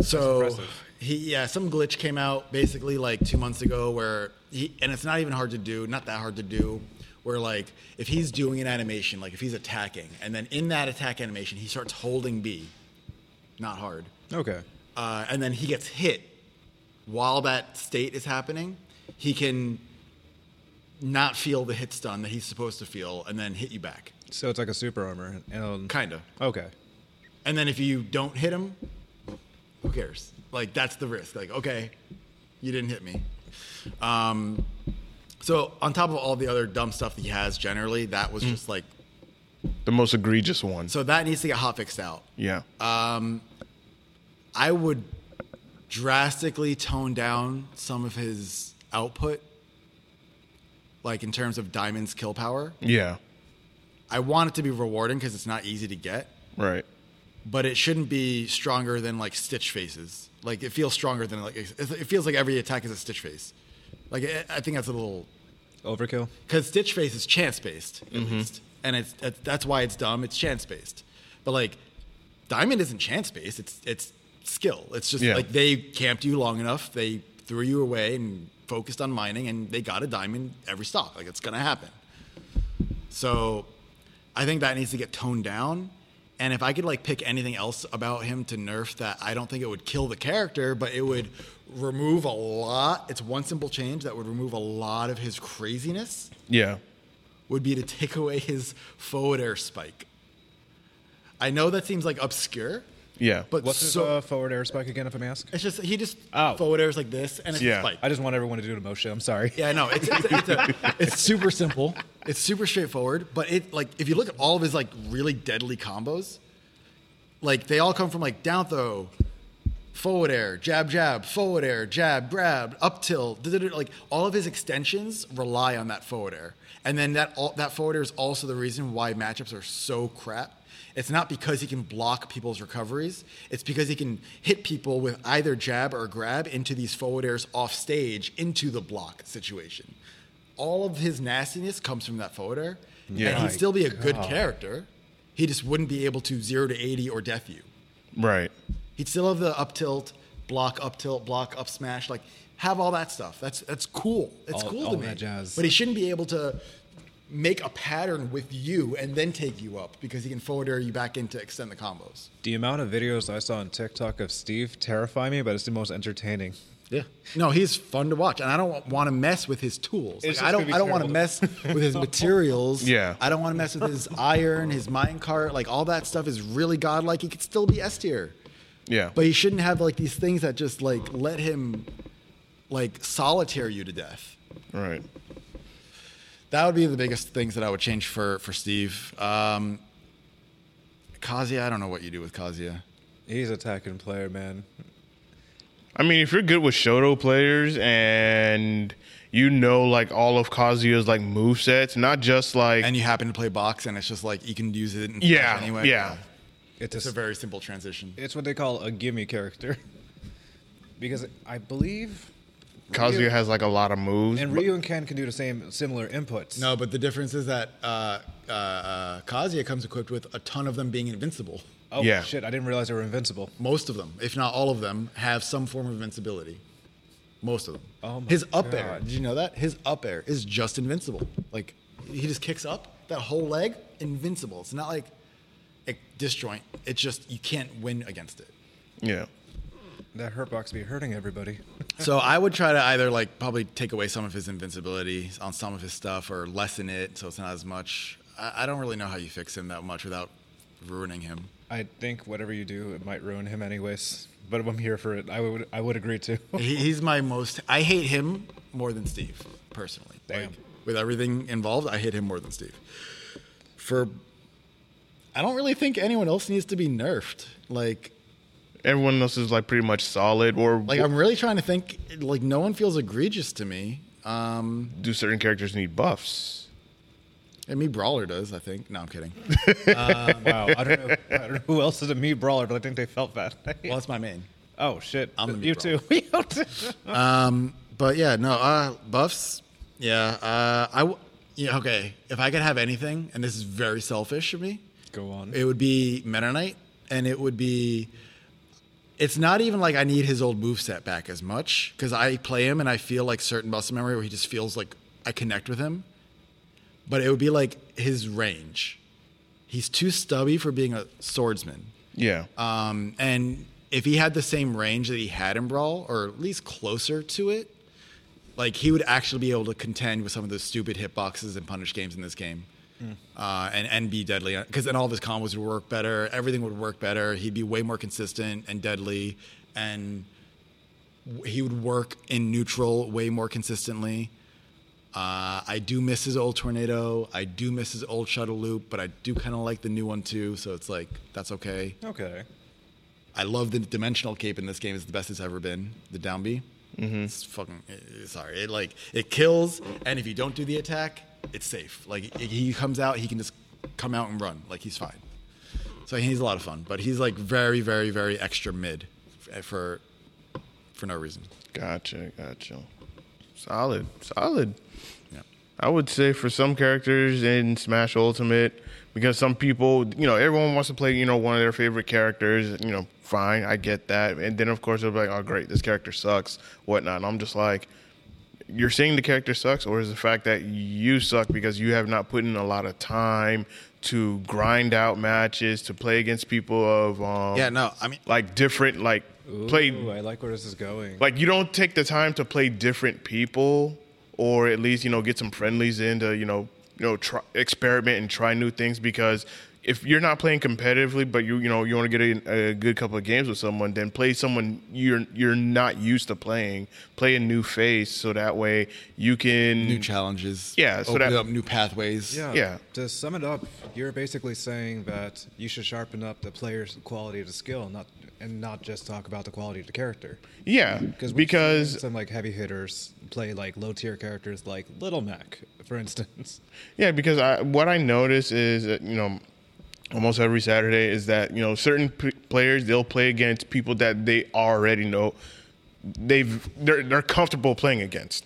So he yeah, some glitch came out basically like two months ago where he and it's not even hard to do, not that hard to do. Where like if he's doing an animation, like if he's attacking, and then in that attack animation he starts holding B, not hard, Okay. uh, and then he gets hit while that state is happening, he can not feel the hit stun that he's supposed to feel, and then hit you back, So it's like a super armor. And kind of. okay. And then if you don't hit him, who cares? Like that's the risk. Like okay, you didn't hit me. Um, so on top of all the other dumb stuff that he has, generally that was just like the most egregious one. so that needs to get hot fixed out. yeah, Um, I would drastically tone down some of his output, like in terms of diamonds kill power. yeah, I want it to be rewarding because it's not easy to get. right. but it shouldn't be stronger than like stitch faces. Like it feels stronger than like it it feels like every attack is a stitch face. Like I I think that's a little Overkill. because stitch face is chance based at mm-hmm. least, and it's that's- that's why it's dumb. It's chance based, but like diamond isn't chance based. It's it's skill. It's just Yeah. like they camped you long enough. They threw you away and focused on mining, and they got a diamond every stock. Like it's gonna happen. So I think that needs to get toned down. And if I could like pick anything else about him to nerf that I don't think it would kill the character, but it would remove a lot. It's one simple change that would remove a lot of his craziness. Yeah, Would be to take away his forward air spike. I know that seems like obscure, yeah. but What's his so uh, forward air spike again, if I may ask? it's just he just Oh. forward airs like this and it's Yeah. a spike. I just want everyone to do it emotion. I'm sorry. Yeah, no, it's it's, it's, a, it's super simple. It's super straightforward, but it like if you look at all of his like really deadly combos, like they all come from like down throw, forward air, jab jab, forward air, jab grab, up tilt, like all of his extensions rely on that forward air, and then that all, that forward air is also the reason why matchups are so crap. It's not because he can block people's recoveries. It's because he can hit people with either jab or grab into these forward airs off stage into the block situation. All of his nastiness comes from that forward air. Yeah. And he'd still be a good God. character. He just wouldn't be able to zero to 80 or death you. right. He'd still have the up tilt, block, up tilt, block, up smash, like have all that stuff. That's that's cool. It's All- cool all to me. jazz. But he shouldn't be able to make a pattern with you and then take you up because he can forward air you back in to extend the combos. The amount of videos I saw on TikTok of Steve terrify me, but it's the most entertaining. Yeah. No, he's fun to watch, and I don't want to mess with his tools. It's Like, just I gonna don't. I don't want to mess with his materials. Yeah. I don't want to mess with his iron, his mine cart. Like all that stuff is really godlike. He could still be S tier, Yeah, but he shouldn't have like these things that just like let him like solitaire you to death. right. That would be the biggest things that I would change for for Steve. Um, Kazuya, I don't know what you do with Kazuya. He's attacking player, man. I mean, if you're good with Shoto players and you know like all of Kazuya's like move sets, not just like And you happen to play box, and it's just like you can use it in yeah, anyway. yeah, It's, It's a, a very simple transition. it's what they call a gimme character. because I believe Kazuya has like a lot of moves. and Ryu and Ken can do the same similar inputs. No, but the difference is that uh, uh, uh, Kazuya comes equipped with a ton of them being invincible. Oh Yeah. shit! I didn't realize they were invincible. Most of them, if not all of them, have some form of invincibility. Most of them. Oh my His up air, God. did you know that? His up air is just invincible. Like, he just kicks up, that whole leg, invincible. It's not like a disjoint. It's just, you can't win against it. yeah, That hurt box be hurting everybody. So I would try to either like probably take away some of his invincibility on some of his stuff or lessen it so it's not as much. I, I don't really know how you fix him that much without ruining him. I think whatever you do, it might ruin him anyways. But I'm here for it. I would I would agree to. He, he's my most. I hate him more than Steve personally. Damn. Like, with everything involved, I hate him more than Steve. for I don't really think anyone else needs to be nerfed. Like Everyone else is like pretty much solid, or like I'm really trying to think like no one feels egregious to me. Um do certain characters need buffs? and Mii Brawler does, I think. No, I'm kidding. Wow, I don't know. I don't know who else is a Mii Brawler, but I think they felt that. well, that's my main. oh shit! I'm the me you too. You too. Um but yeah, no, uh, buffs. Yeah, uh, I. w- Yeah, okay. If I could have anything, and this is very selfish of me, Go on. it would be Meta Knight, and it would be. It's not even like I need his old moveset back as much because I play him and I feel like certain muscle memory where he just feels like I connect with him. But it would be like his range. He's too stubby for being a swordsman. Yeah, Um, and if he had the same range that he had in Brawl, or at least closer to it, like he would actually be able to contend with some of those stupid hitboxes and punish games in this game, uh, and and be deadly. Because then all of his combos would work better. Everything would work better. He'd be way more consistent and deadly, and he would work in neutral way more consistently. Uh, I do miss his old tornado. I do miss his old shuttle loop, but I do kind of like the new one too. So it's like that's okay. okay. I love the dimensional cape in this game. It's the best it's ever been. The down B. It's fucking sorry. It like it kills, and if you don't do the attack, it's safe. Like he- comes out, he can just come out and run. Like he's fine. So he's a lot of fun, but he's like very, very, very extra mid for for no reason. gotcha, gotcha. Solid, solid. Yeah. I would say for some characters in Smash Ultimate, because some people, you know, everyone wants to play, you know, one of their favorite characters. You know, fine, I get that. And then of course they'll be like, "Oh, great, this character sucks," whatnot. And I'm just like, you're saying the character sucks, or is the fact that you suck because you have not put in a lot of time to grind out matches, to play against people of, um, Yeah. No. I mean, like different, like play I like where this is going. like you don't take the time to play different people or at least you know get some friendlies in to you know you know try, experiment and try new things because if you're not playing competitively but you you know you want to get a, a good couple of games with someone then play someone you're you're not used to playing play a new face so that way you can new challenges. Yeah, so open that- up new pathways. Yeah. Yeah. To sum it up, you're basically saying that you should sharpen up the player's quality of the skill, not and not just talk about the quality of the character. yeah we've because some like heavy hitters play like low tier characters like Little Mac, for instance. Yeah, because I, what I notice is that, you know, almost every Saturday is that you know certain p- players they'll play against people that they already know they've they're they're comfortable playing against.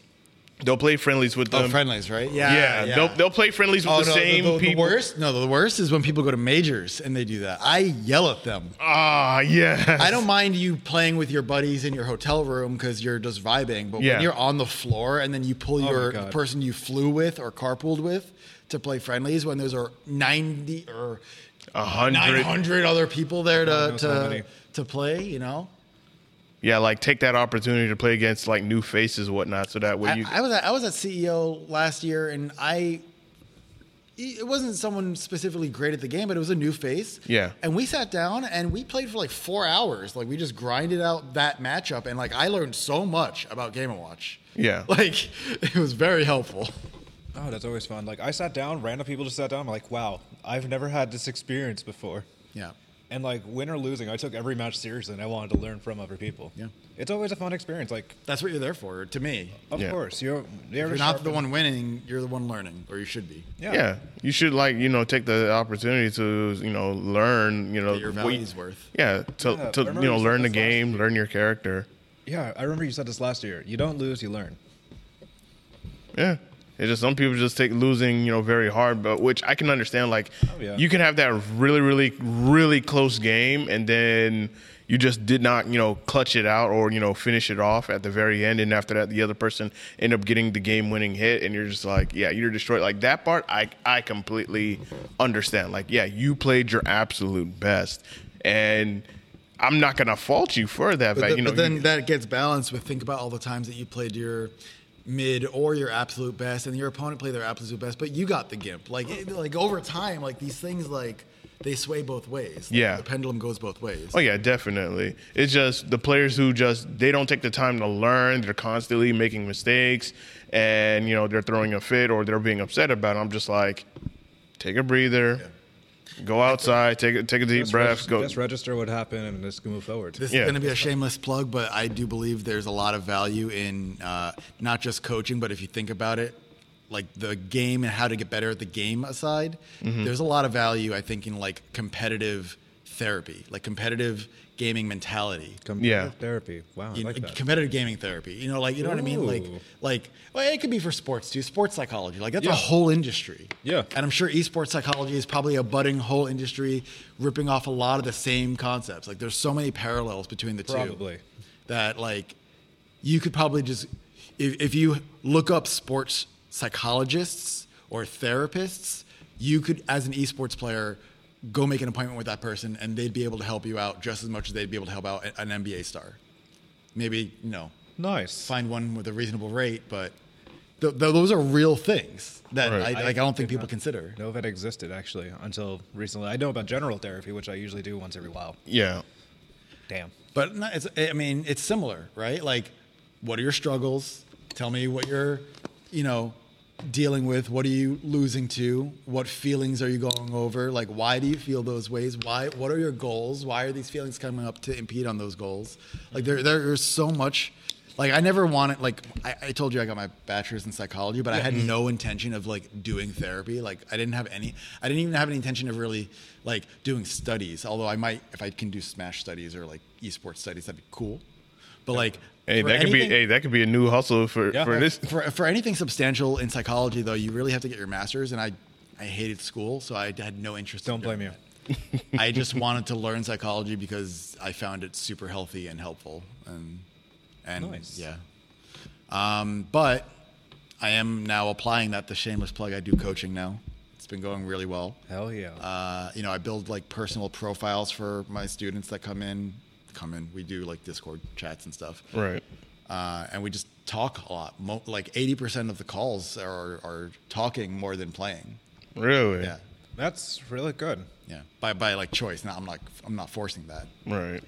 They'll play friendlies with Oh, friendlies, right? yeah, yeah they'll they'll play friendlies with Oh, the no, same the, the, people. worst? No, the worst is when people go to majors and they do that. I yell at them. Ah, yeah. I don't mind you playing with your buddies in your hotel room because you're just vibing, but Yeah. when you're on the floor and then you pull Oh your God. person you flew with or carpooled with to play friendlies when there's are 90 or A hundred. other people there to knows how many. to, to play, you know? Yeah, like take that opportunity to play against like new faces, and whatnot, so that way I, you. I was at, I was at CEO last year, and I it wasn't someone specifically great at the game, but it was a new face. Yeah. and we sat down and we played for like four hours. Like we just grinded out that matchup, and like I learned so much about Game and Watch. Yeah. like it was very helpful. Oh, that's always fun. Like I sat down, random people just sat down. I'm like, wow, I've never had this experience before. Yeah, And like win or losing, I took every match seriously, and I wanted to learn from other people. Yeah. it's always a fun experience. Like, that's what you're there for. To me, of Yeah. course, you're you're, if you're not the one winning, you're the one learning, or you should be. Yeah. yeah, you should like you know take the opportunity to you know learn you know Get your what you- value's worth. Yeah, to, Yeah, to remember you know you said learn the this last game, learn your character. Yeah, I remember you said this last year. You don't lose, you learn. Yeah. It's just some people just take losing, you know, very hard, but which I can understand. Like, Oh, yeah. you can have that really, really, really close game, and then you just did not, you know, clutch it out or you know finish it off at the very end, and after that, the other person end up getting the game-winning hit, and you're just like, yeah, you're destroyed. Like that part, I I completely understand. Like, yeah, you played your absolute best, and I'm not gonna fault you for that. But, the- you know, but then you- that gets balanced with think about all the times that you played your mid or your absolute best, and your opponent played their absolute best, but you got the gimp. Like it, like over time, like these things like they sway both ways. Like, Yeah. the pendulum goes both ways. Oh yeah, definitely. It's just the players who just they don't take the time to learn. They're constantly making mistakes, and you know they're throwing a fit or they're being upset about it. I'm just like, take a breather, go outside, take a take a deep Just, breath, register, go. just register what happened and just move forward. This Yeah. is going to be a shameless plug, but I do believe there's a lot of value in uh, not just coaching, but if you think about it, like the game and how to get better at the game aside, Mm-hmm. there's a lot of value, I think, in like competitive therapy, like competitive gaming mentality. Competitive Yeah. therapy. Wow, You know, like that. competitive gaming therapy. You know, like you know what I mean? Like, like well, it could be for sports too. Sports psychology, like that's a whole industry. Yeah. and I'm sure esports psychology is probably a budding whole industry, ripping off a lot of the same concepts. Like, there's so many parallels between the two. Probably. that like you could probably just if, if you look up sports psychologists or therapists, you could as an esports player go make an appointment with that person and they'd be able to help you out just as much as they'd be able to help out an NBA star. Maybe you know Nice. find one with a reasonable rate, but th- th- those are real things that Right. I, I like. I don't think people not consider. know that existed actually until recently. I know about general therapy, which I usually do once every while. yeah, Damn. But no, it's, I mean, it's similar, right? Like, what are your struggles? Tell me what you're, you know, dealing with. What are you losing to? What feelings are you going over? Like, why do you feel those ways? Why? What are your goals? Why are these feelings coming up to impede on those goals? Like, there, there's so much. Like, I never wanted. Like, I, I told you I got my bachelor's in psychology, but I had no intention of like doing therapy. Like, I didn't have any. I didn't even have any intention of really like doing studies. Although I might, if I can do Smash studies or like esports studies, that'd be cool. But like, hey, for that could be hey, that could be a new hustle for Yeah. for this. for, for anything substantial in psychology, though, you really have to get your master's, and I, I hated school, so I had no interest. Don't blame you. I just wanted to learn psychology because I found it super healthy and helpful, and and Nice. yeah. Um, but I am now applying that. The shameless plug. I do coaching now. It's been going really well. Hell yeah. Uh, you know, I build like personal profiles for my students that come in. Come in. We do like Discord chats and stuff Right. uh, and we just talk a lot. Mo- like eighty percent of the calls are are talking more than playing. Really. Yeah, That's really good. yeah. By by like choice. Now I'm not I'm not forcing that. Right.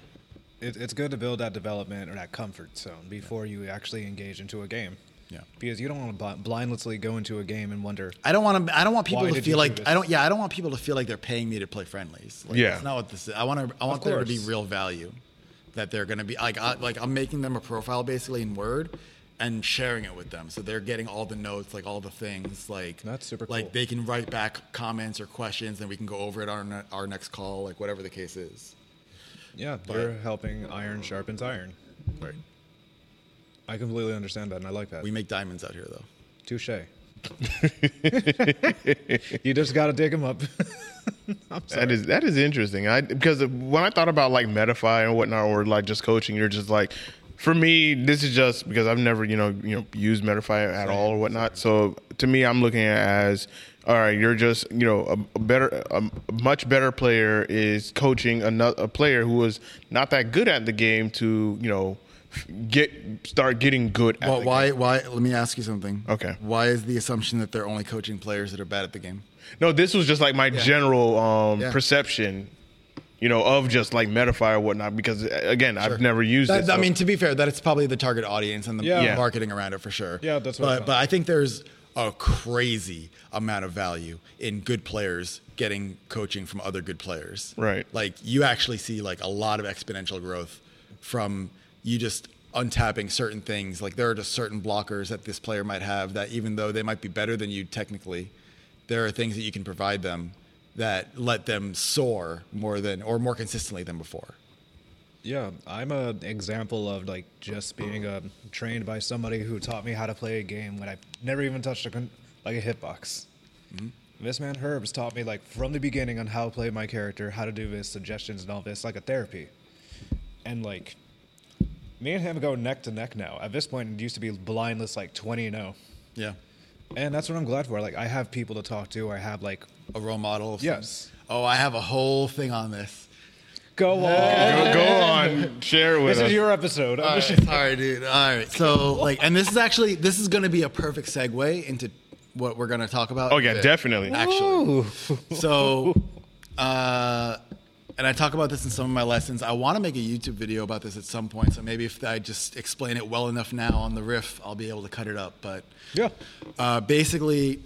It, it's good to build that development or that comfort zone before you actually engage into a game. Yeah. Because you don't want to bl- blindlessly go into a game and wonder. I don't want to. I don't want people to feel like? I don't. Yeah, I don't want people to feel like they're paying me to play friendlies. Like, Yeah. that's not what this is. I want to. I want there to be real value. That they're going to be like. I, like I'm making them a profile basically in Word, and sharing it with them, so they're getting all the notes, like all the things, like That's super Like cool. they can write back comments or questions, and we can go over it on our, our next call, like whatever the case is. Yeah, But- you're helping iron sharpens iron. Right. I completely understand that, and I like that. We make diamonds out here, though. Touche. you just got to dig them up. That is that is interesting. I because when I thought about like Metafy and whatnot, or like just coaching, you're just like, for me, this is just because I've never you know you know used Metafy at all or whatnot. So to me, I'm looking at it as all right. You're just you know a, a better, a, much better player is coaching another a player who was not that good at the game to you know get start getting good at Well, the why? game. Why? Let me ask you something. Okay. Why is the assumption that they're only coaching players that are bad at the game? No, this was just like my general um, Yeah. perception, you know, of just like Metafy or whatnot. Because uh, again, I've never used That, it. I mean, to be fair, that it's probably the target audience and the Yeah. Yeah. marketing around it for sure. Yeah, that's what But thought. but I think there's a crazy amount of value in good players getting coaching from other good players. Right. Like you actually see like a lot of exponential growth from you just untapping certain things. Like there are just certain blockers that this player might have that even though they might be better than you technically, there are things that you can provide them that let them soar more than or more consistently than before. Yeah, I'm an example of like just being uh, trained by somebody who taught me how to play a game when I never even touched a con- like a hitbox. This man Herbs taught me like from the beginning on how to play my character, how to do this, suggestions and all this, like a therapy. And like me and him go neck to neck now. At this point, it used to be blindless like 20 and 0. Yeah. And that's what I'm glad for. Like I have people to talk to. I have like a role model. Of some- Yes. Oh, I have a whole thing on this. go on. go, go on, share it with This us. is your episode. I'm All just- right, all right, dude. All right. So, like, and this is actually this is going to be a perfect segue into what we're going to talk about. oh yeah, in definitely. Actually, so, uh, and I talk about this in some of my lessons. I want to make a YouTube video about this at some point. So maybe if I just explain it well enough now on the riff, I'll be able to cut it up. But Yeah. uh, basically,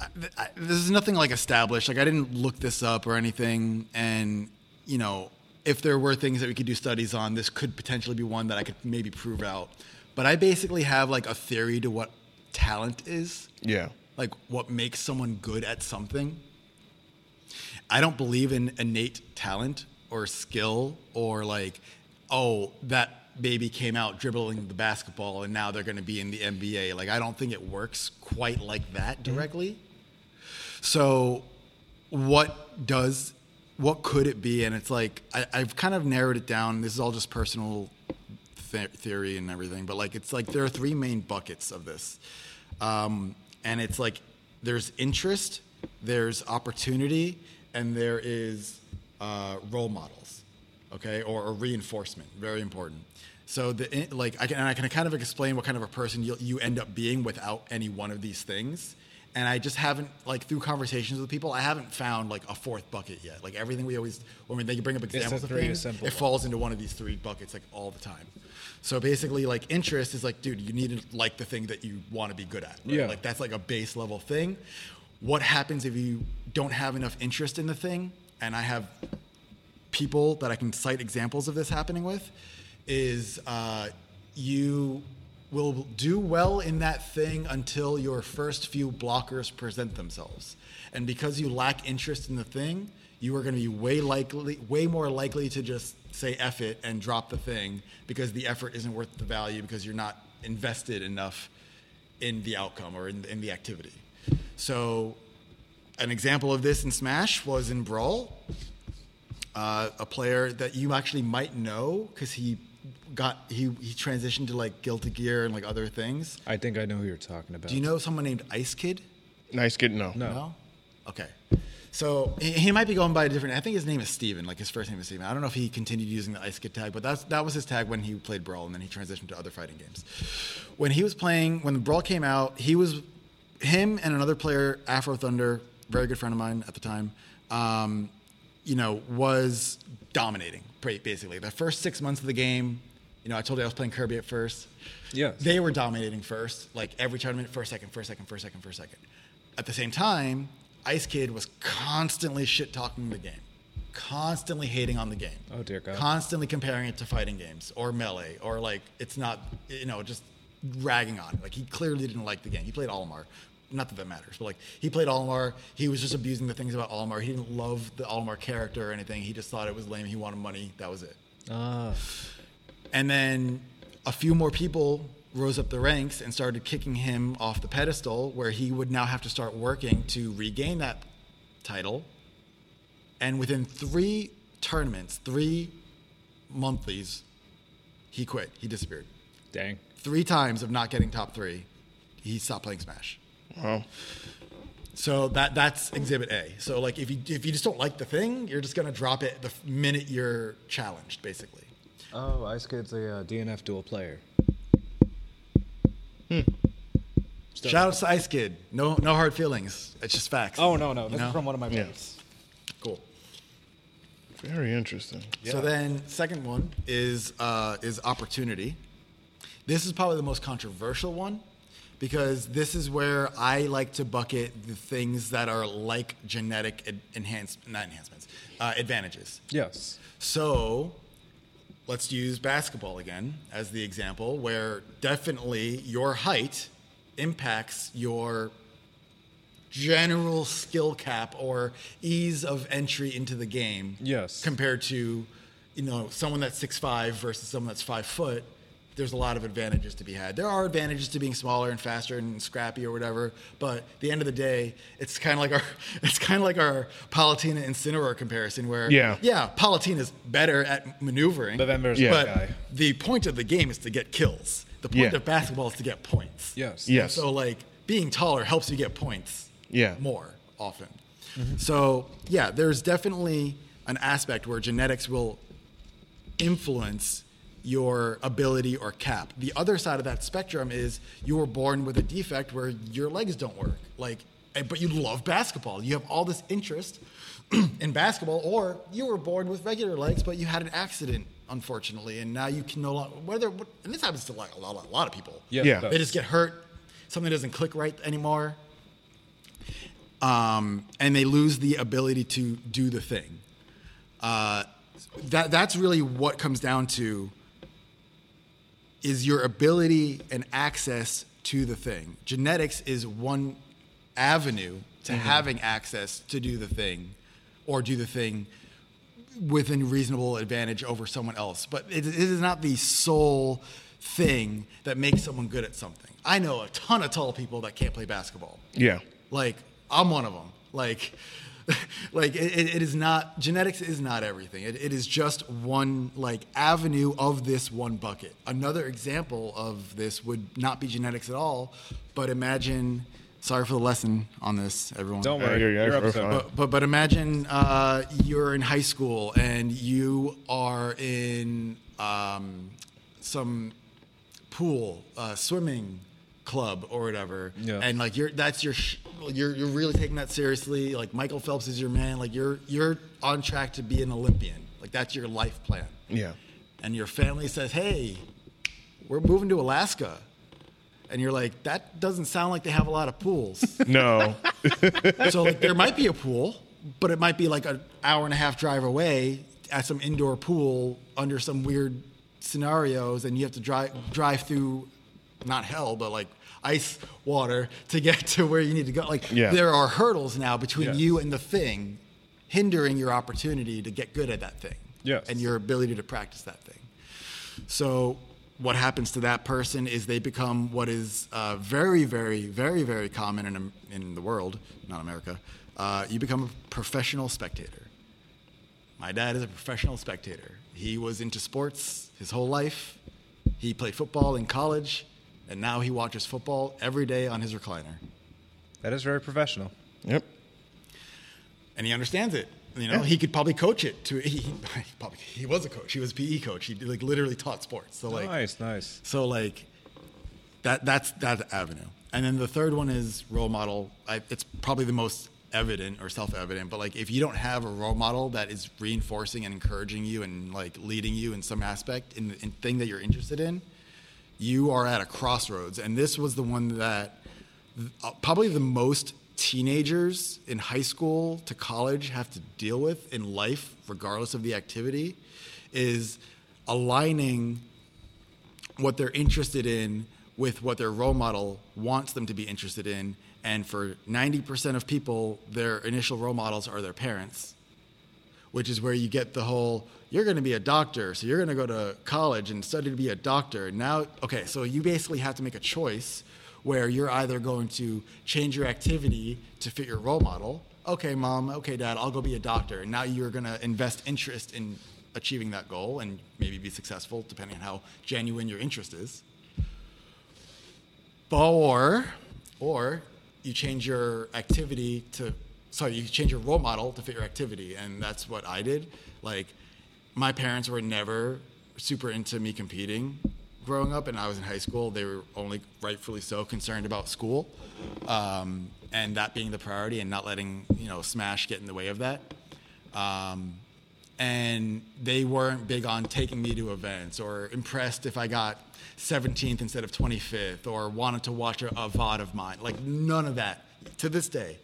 I, I, this is nothing like established. Like I didn't look this up or anything, and you know, if there were things that we could do studies on, this could potentially be one that I could maybe prove out. But I basically have like a theory to what talent is. Yeah. Like what makes someone good at something. I don't believe in innate talent or skill or like, oh, that baby came out dribbling the basketball and now they're going to be in the NBA. Like I don't think it works quite like that directly. So what does what could it be? And it's like I, I've kind of narrowed it down. This is all just personal th- theory and everything, but like it's like there are three main buckets of this, um, and it's like there's interest, there's opportunity, and there is uh, role models, okay, or, or reinforcement. Very important. So the like I can and I can kind of explain what kind of a person you you end up being without any one of these things and I just haven't like through conversations with people, I haven't found like a fourth bucket yet. Like everything we always when they bring up examples of things, it falls into one of these three buckets like all the time. So basically, like interest is like, dude, you need to like the thing that you want to be good at. right? Yeah. like that's like a base level thing. What happens if you don't have enough interest in the thing? And I have people that I can cite examples of this happening with is uh, you will do well in that thing until your first few blockers present themselves. And because you lack interest in the thing, you are going to be way likely, way more likely to just say F it and drop the thing because the effort isn't worth the value because you're not invested enough in the outcome or in, in the activity. So, an example of this in Smash was in Brawl uh, a player that you actually might know because he got he he transitioned to like Guilty Gear and like other things. I think I know who you're talking about. Do you know someone named Ice Kid? Nice kid. No. No. Okay. So he, he might be going by a different. I think his name is Steven. Like his first name is Steven. I don't know if he continued using the Ice Kid tag, but that's that was his tag when he played Brawl, and then he transitioned to other fighting games. When he was playing, when Brawl came out, he was him and another player, Afro Thunder, very good friend of mine at the time. Um, you know, was dominating basically the first six months of the game. You know, I told you I was playing Kirby at first. Yeah. They were dominating first, like every tournament, first, second, first, second, first, second, first, second. At the same time, Ice Kid was constantly shit talking the game, constantly hating on the game. Oh, dear God. Constantly comparing it to fighting games or melee or like it's not, you know, just ragging on it. Like he clearly didn't like the game. He played Olimar. Not that that matters, but like he played Olimar. He was just abusing the things about Olimar. He didn't love the Olimar character or anything. He just thought it was lame. He wanted money. That was it. Ah, And then a few more people rose up the ranks and started kicking him off the pedestal, where he would now have to start working to regain that title. And within three tournaments, three monthlies, he quit. He disappeared. dang. Three times of not getting top three, he stopped playing Smash. Wow. So that that's Exhibit A. So like if you if you just don't like the thing, you're just gonna drop it the minute you're challenged, basically. Oh, Ice Kid's a uh, DNF Duel player. Shout out to Ice Kid. No no hard feelings. It's just facts. Oh no, no, You that's know? from one of my Yeah. Cool. Very interesting. So then, second one is uh, is opportunity. This is probably the most controversial one because this is where I like to bucket the things that are like genetic enhance not enhancements uh, advantages. Yes. So let's use basketball again as the example, where definitely your height impacts your general skill cap or ease of entry into the game. Yes. Compared to, you know, someone that's six five versus someone that's five foot. There's a lot of advantages to be had. There are advantages to being smaller and faster and scrappy or whatever, but at the end of the day, it's kind of like our it's kind of like our Palutena and Incineroar comparison, where Yeah. yeah, Palutena's better at maneuvering, But then there's Yeah. but guy. the point of the game is to get kills. The point Yeah. of basketball is to get points. Yes. Yes. So like being taller helps you get points. Yeah. More often. Mm-hmm. So yeah, there's definitely an aspect where genetics will influence your ability or cap. The other side of that spectrum is you were born with a defect where your legs don't work. Like eh, but you love basketball. You have all this interest in basketball or you were born with regular legs but you had an accident unfortunately and now you can no longer whether and this happens to like a lot, a lot of people. Yes, Yeah. They just get hurt. Something doesn't click right anymore. um, and they lose the ability to do the thing. Uh, that that's really what comes down to is your ability and access to the thing. Genetics is one avenue to mm-hmm. having access to do the thing or do the thing within reasonable advantage over someone else. But it, it is not the sole thing that makes someone good at something. I know a ton of tall people that can't play basketball. Yeah. Like I'm one of them. Like, like it, it is not genetics is not everything. It, it is just one like avenue of this one bucket. Another example of this would not be genetics at all, but imagine. Sorry for the lesson on this, everyone. Don't Yeah, worry. you're- You're you're upset. But, but but imagine uh, you're in high school and you are in um, some pool, uh, swimming club or whatever, Yeah. and like you're that's your sh- you're you're really taking that seriously. Like Michael Phelps is your man. Like you're you're on track to be an Olympian. Like that's your life plan. Yeah. And your family says, "Hey, we're moving to Alaska." And you're like, that doesn't sound like they have a lot of pools. No. so like there might be a pool, but it might be like an hour and a half drive away at some indoor pool under some weird scenarios, and you have to drive drive through not hell, but like ice water to get to where you need to go. Like Yeah. there are hurdles now between Yes. you and the thing, hindering your opportunity to get good at that thing. Yes. And your ability to practice that thing. So what happens to that person is they become what is uh, very, very, very, very common in, in the world, not America. Uh, you become a professional spectator. My dad is a professional spectator. He was into sports his whole life. He played football in college, and now he watches football every day on his recliner. That is very professional. yep. and he understands it. You know, he could probably coach it to. He, he, probably, he was a coach. He was a PE coach. He like literally taught sports. So like, nice, nice. so like, that that's that avenue. And then the third one is role model. I, it's probably the most evident or self-evident. But like, if you don't have a role model that is reinforcing and encouraging you and like leading you in some aspect in the in thing that you're interested in, you are at a crossroads. And this was the one that uh, probably the most teenagers in high school to college have to deal with in life, regardless of the activity, is aligning what they're interested in with what their role model wants them to be interested in. And for 90% of people, their initial role models are their parents, which is where you get the whole you're going to be a doctor, so you're going to go to college and study to be a doctor. Now, okay, so you basically have to make a choice where you're either going to change your activity to fit your role model. Okay, mom, okay, dad, I'll go be a doctor. And now you're going to invest interest in achieving that goal and maybe be successful depending on how genuine your interest is. Or, or you change your activity to, sorry, you change your role model to fit your activity. And that's what I did. Like, my parents were never super into me competing growing up, and I was in high school. They were only rightfully so concerned about school, um, and that being the priority, and not letting you know Smash get in the way of that. Um, and they weren't big on taking me to events or impressed if I got 17th instead of 25th or wanted to watch a, a VOD of mine. Like none of that to this day.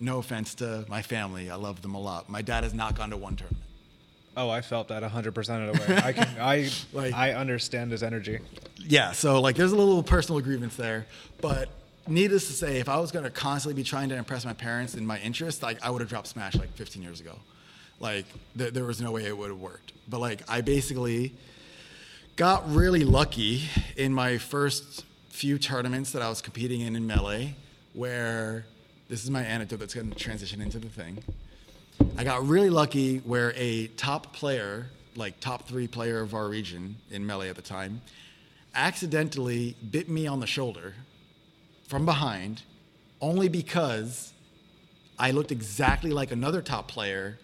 No offense to my family, I love them a lot. My dad has not gone to one tournament. Oh, I felt that 100% of the way. I can, I, Like- I understand his energy. Yeah, so like there's a little personal grievance there, but needless to say, if I was going to constantly be trying to impress my parents in my interest, like I would have dropped Smash like 15 years ago. Like th- there was no way it would have worked. But like I basically got really lucky in my first few tournaments that I was competing in in melee, where this is my anecdote that's going to transition into the thing. I got really lucky where a top player, like top three player of our region in melee at the time, accidentally bit me on the shoulder from behind only because I looked exactly like another top player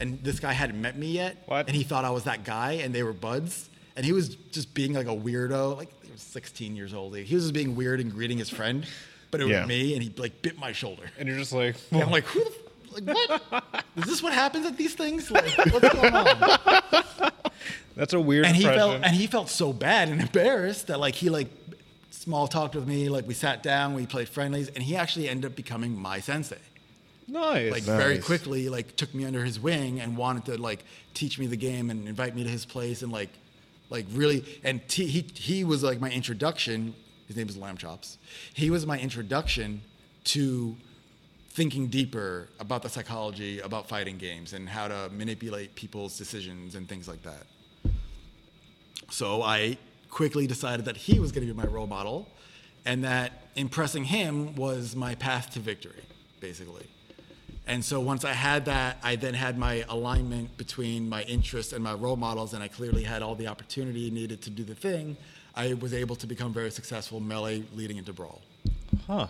and this guy hadn't met me yet What? and he thought I was that guy and they were buds and he was just being like a weirdo like he was 16 years old he was just being weird and greeting his friend but it was Yeah. me and he like bit my shoulder And you're just like, and I'm like, who the, like what? Is this what happens at these things? Like, what's going on? that's a weird And he impression. felt and he felt so bad and embarrassed that like he like small talked with me, like we sat down, we played friendlies, and he actually ended up becoming my sensei. Nice. like very quickly like took me under his wing and wanted to like teach me the game and invite me to his place and like like really and t- he he was like my introduction his name is lamb chops he was my introduction to thinking deeper about the psychology about fighting games and how to manipulate people's decisions and things like that so I quickly decided that he was going to be my role model and that impressing him was my path to victory, basically. And so once I had that, I then had my alignment between my interests and my role models, and I clearly had all the opportunity needed to do the thing. I was able to become very successful melee leading into brawl. Huh.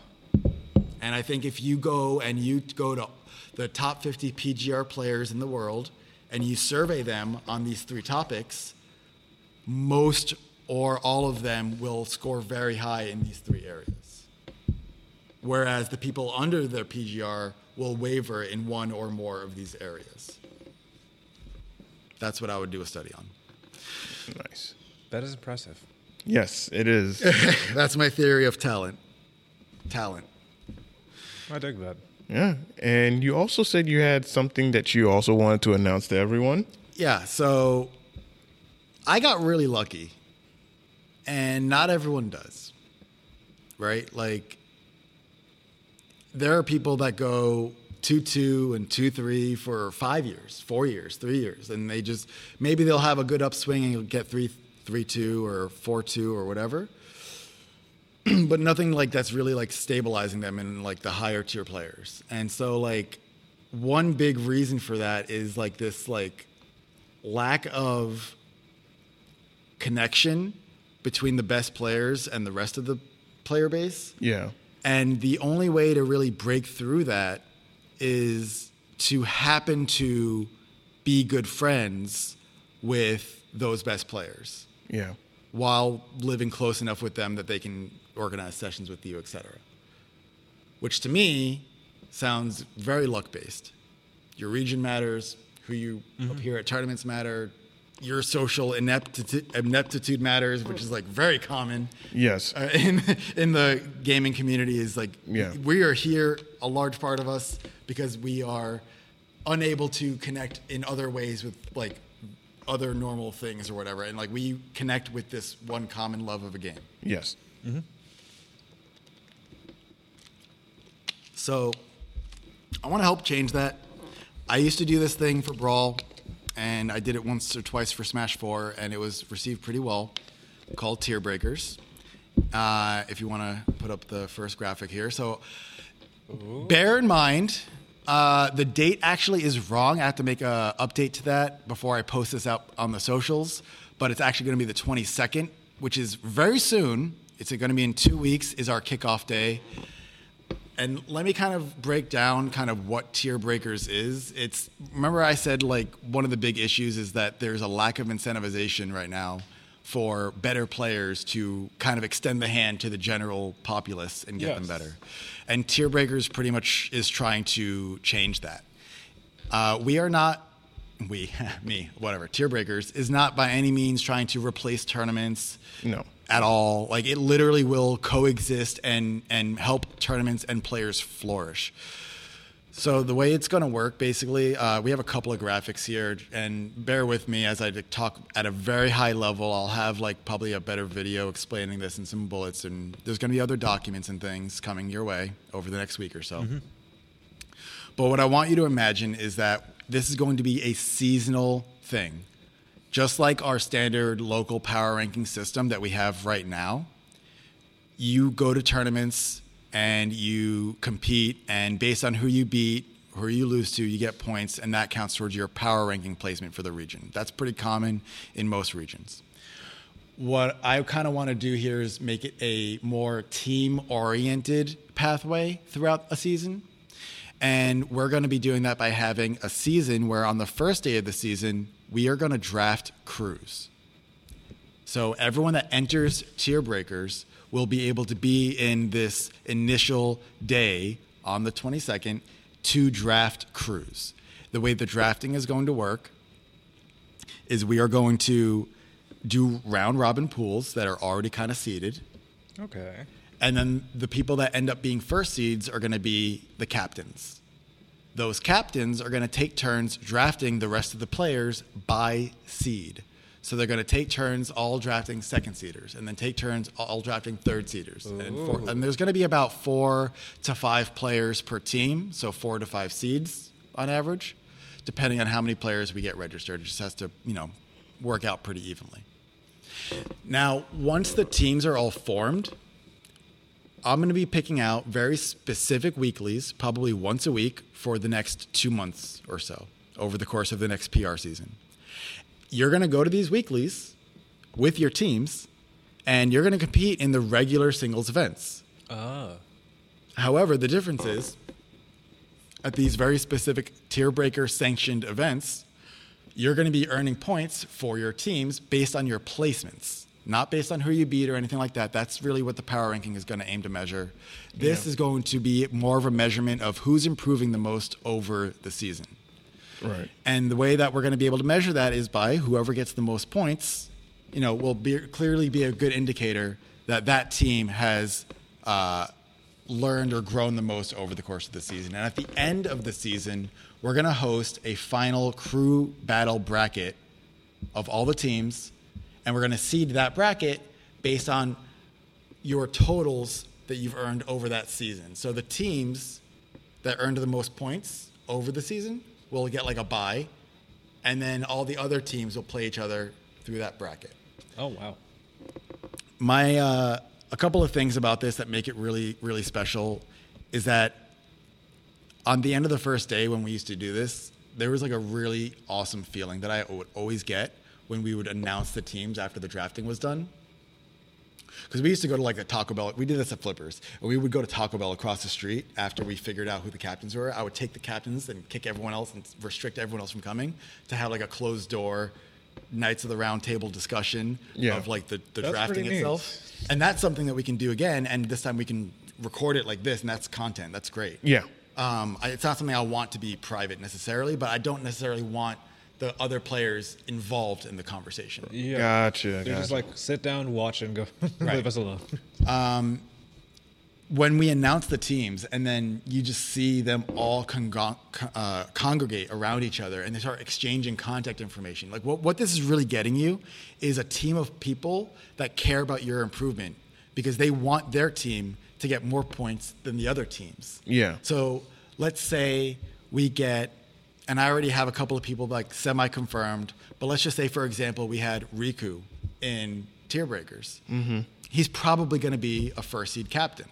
And I think if you go and you go to the top 50 PGR players in the world and you survey them on these three topics, most or all of them will score very high in these three areas. Whereas the people under their PGR will waver in one or more of these areas. That's what I would do a study on. Nice. That is impressive. Yes, it is. That's my theory of talent. Talent. I dig that. yeah. And you also said you had something that you also wanted to announce to everyone. Yeah, so I got really lucky, and not everyone does, right? Like, there are people that go two two and two three for five years, four years, three years, and they just maybe they'll have a good upswing and you'll get three three two or four two or whatever. but nothing like that's really like stabilizing them in like the higher tier players. And so like one big reason for that is like this like lack of connection between the best players and the rest of the player base. Yeah. And the only way to really break through that is to happen to be good friends with those best players Yeah. while living close enough with them that they can organize sessions with you, etc. Which to me sounds very luck based. Your region matters, who you appear at tournaments matter, your social ineptitude, ineptitude matters, which is like very common Yes. uh, in in the gaming community. Is like Yeah. we are here, a large part of us, because we are unable to connect in other ways with like other normal things or whatever, and like we connect with this one common love of a game. yes. So I want to help change that. I used to do this thing for Brawl, and I did it once or twice for Smash 4, and it was received pretty well, called Tier Breakers. Uh, if you want to put up the first graphic here. So bear in mind, uh, the date actually is wrong. I have to make a update to that before I post this out on the socials, but it's actually going to be the 22nd, which is very soon. It's going to be in two weeks, is our kickoff day. And let me kind of break down kind of what tier breakers is. It's remember I said like one of the big issues is that there's a lack of incentivization right now for better players to kind of extend the hand to the general populace and get them better. And tier breakers pretty much is trying to change that. Uh, we are not we me whatever tier breakers is not by any means trying to replace tournaments No. At all. Like it literally will coexist and and help tournaments and players flourish. So the way it's going to work basically uh, we have a couple of graphics here and bear with me as i talk at a very high level. I'll have like probably a better video explaining this and some bullets and there's going to be other documents and things coming your way over the next week or so. But what I want you to imagine is that this is going to be a seasonal thing. Just like our standard local power ranking system that we have right now, you go to tournaments and you compete, and based on who you beat, who you lose to, you get points, and that counts towards your power ranking placement for the region. That's pretty common in most regions. What I kind of want to do here is make it a more team oriented pathway throughout a season. And we're going to be doing that by having a season where on the first day of the season, we are going to draft crews. So everyone that enters tier breakers will be able to be in this initial day on the 22nd to draft crews. The way the drafting is going to work is we are going to do round robin pools that are already kind of seeded. Okay. And then the people that end up being first seeds are going to be the captains. Those captains are going to take turns drafting the rest of the players by seed. So they're going to take turns all drafting second seeders, and then take turns all drafting third seeders. And, four, and there's going to be about four to five players per team, so four to five seeds on average, depending on how many players we get registered. It just has to, you know, work out pretty evenly. Now, once the teams are all formed, I'm going to be picking out very specific weeklies, probably once a week for the next two months or so over the course of the next PR season. You're going to go to these weeklies with your teams and you're going to compete in the regular singles events. Ah. However, the difference is at these very specific tier breaker sanctioned events, you're going to be earning points for your teams based on your placements, not based on who you beat or anything like that. That's really what the power ranking is going to aim to measure. This Yeah. is going to be more of a measurement of who's improving the most over the season. Right. And the way that we're going to be able to measure that is by whoever gets the most points, you know, will be, clearly be a good indicator that that team has uh, learned or grown the most over the course of the season. And at the end of the season, we're going to host a final crew battle bracket of all the teams, and we're going to seed that bracket based on your totals that you've earned over that season. So the teams that earned the most points over the season will get like a bye, and then all the other teams will play each other through that bracket. Oh wow. My uh, a couple of things about this that make it really really special is that on the end of the first day when we used to do this, there was like a really awesome feeling that I would always get when we would announce the teams after the drafting was done. Because we used to go to like a Taco Bell. We did this at Flippers. And we would go to Taco Bell across the street after we figured out who the captains were. I would take the captains and kick everyone else and restrict everyone else from coming to have like a closed door Knights of the Round Table discussion Yeah. of like the, the That's drafting pretty neat. itself. And that's something that we can do again. And this time we can record it like this, and that's content. That's great. Yeah. Um, I, it's not something I want to be private necessarily, but I don't necessarily want the other players involved in the conversation. Yeah. Gotcha. They just like sit down, watch, and go. Right. Leave us alone. when we announce the teams and then you just see them all congo- co- uh, congregate around each other and they start exchanging contact information like what, what this is really getting you is a team of people that care about your improvement because they want their team to get more points than the other teams Yeah. so let's say we get and i already have a couple of people like semi confirmed but let's just say for example we had riku in tier breakers mm-hmm. he's probably going to be a first seed captain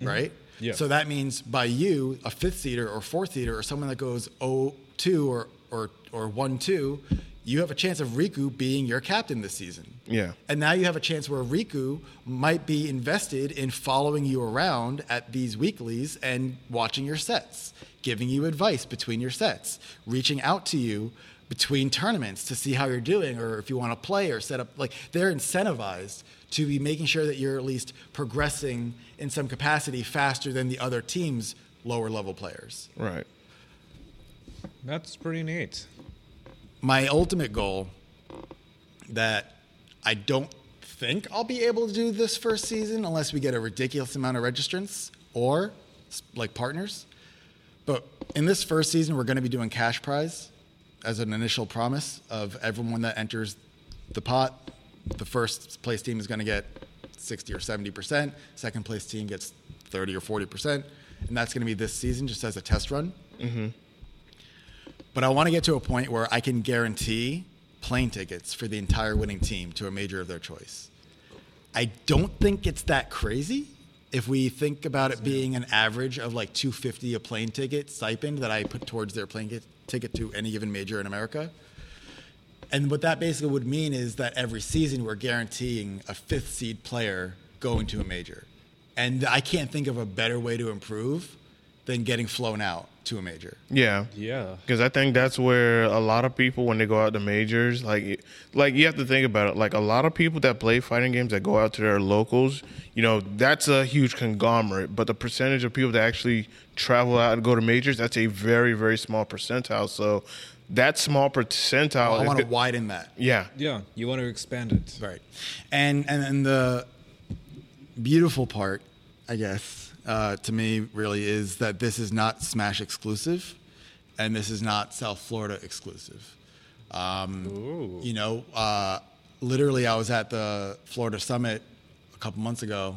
yeah. right? Yeah. So that means by you, a fifth seater or fourth seater or someone that goes 0-2 or or or 1-2, you have a chance of Riku being your captain this season. Yeah. And now you have a chance where Riku might be invested in following you around at these weeklies and watching your sets, giving you advice between your sets, reaching out to you between tournaments to see how you're doing or if you want to play or set up like they're incentivized to be making sure that you're at least progressing in some capacity faster than the other team's lower level players. Right. That's pretty neat. My ultimate goal that I don't think I'll be able to do this first season unless we get a ridiculous amount of registrants or like partners. But in this first season, we're going to be doing cash prize as an initial promise of everyone that enters the pot. The first place team is going to get 60 or 70%. Second place team gets 30 or 40%. And that's going to be this season just as a test run. Mm-hmm. But I want to get to a point where I can guarantee plane tickets for the entire winning team to a major of their choice. I don't think it's that crazy if we think about it being an average of like 250 a plane ticket stipend that I put towards their plane get- ticket to any given major in America. And what that basically would mean is that every season we're guaranteeing a fifth seed player going to a major. And I can't think of a better way to improve than getting flown out to a major. Yeah. Yeah. Because I think that's where a lot of people, when they go out to majors, like, like you have to think about it. Like a lot of people that play fighting games that go out to their locals, you know, that's a huge conglomerate. But the percentage of people that actually travel out and go to majors, that's a very, very small percentile. So that small percentile, I want to widen that. yeah, Yeah. You want to expand it. Right. And and then the beautiful part I guess, uh, to me, really is that this is not Smash exclusive, and this is not South Florida exclusive. Um, you know, uh, literally, I was at the Florida Summit a couple months ago,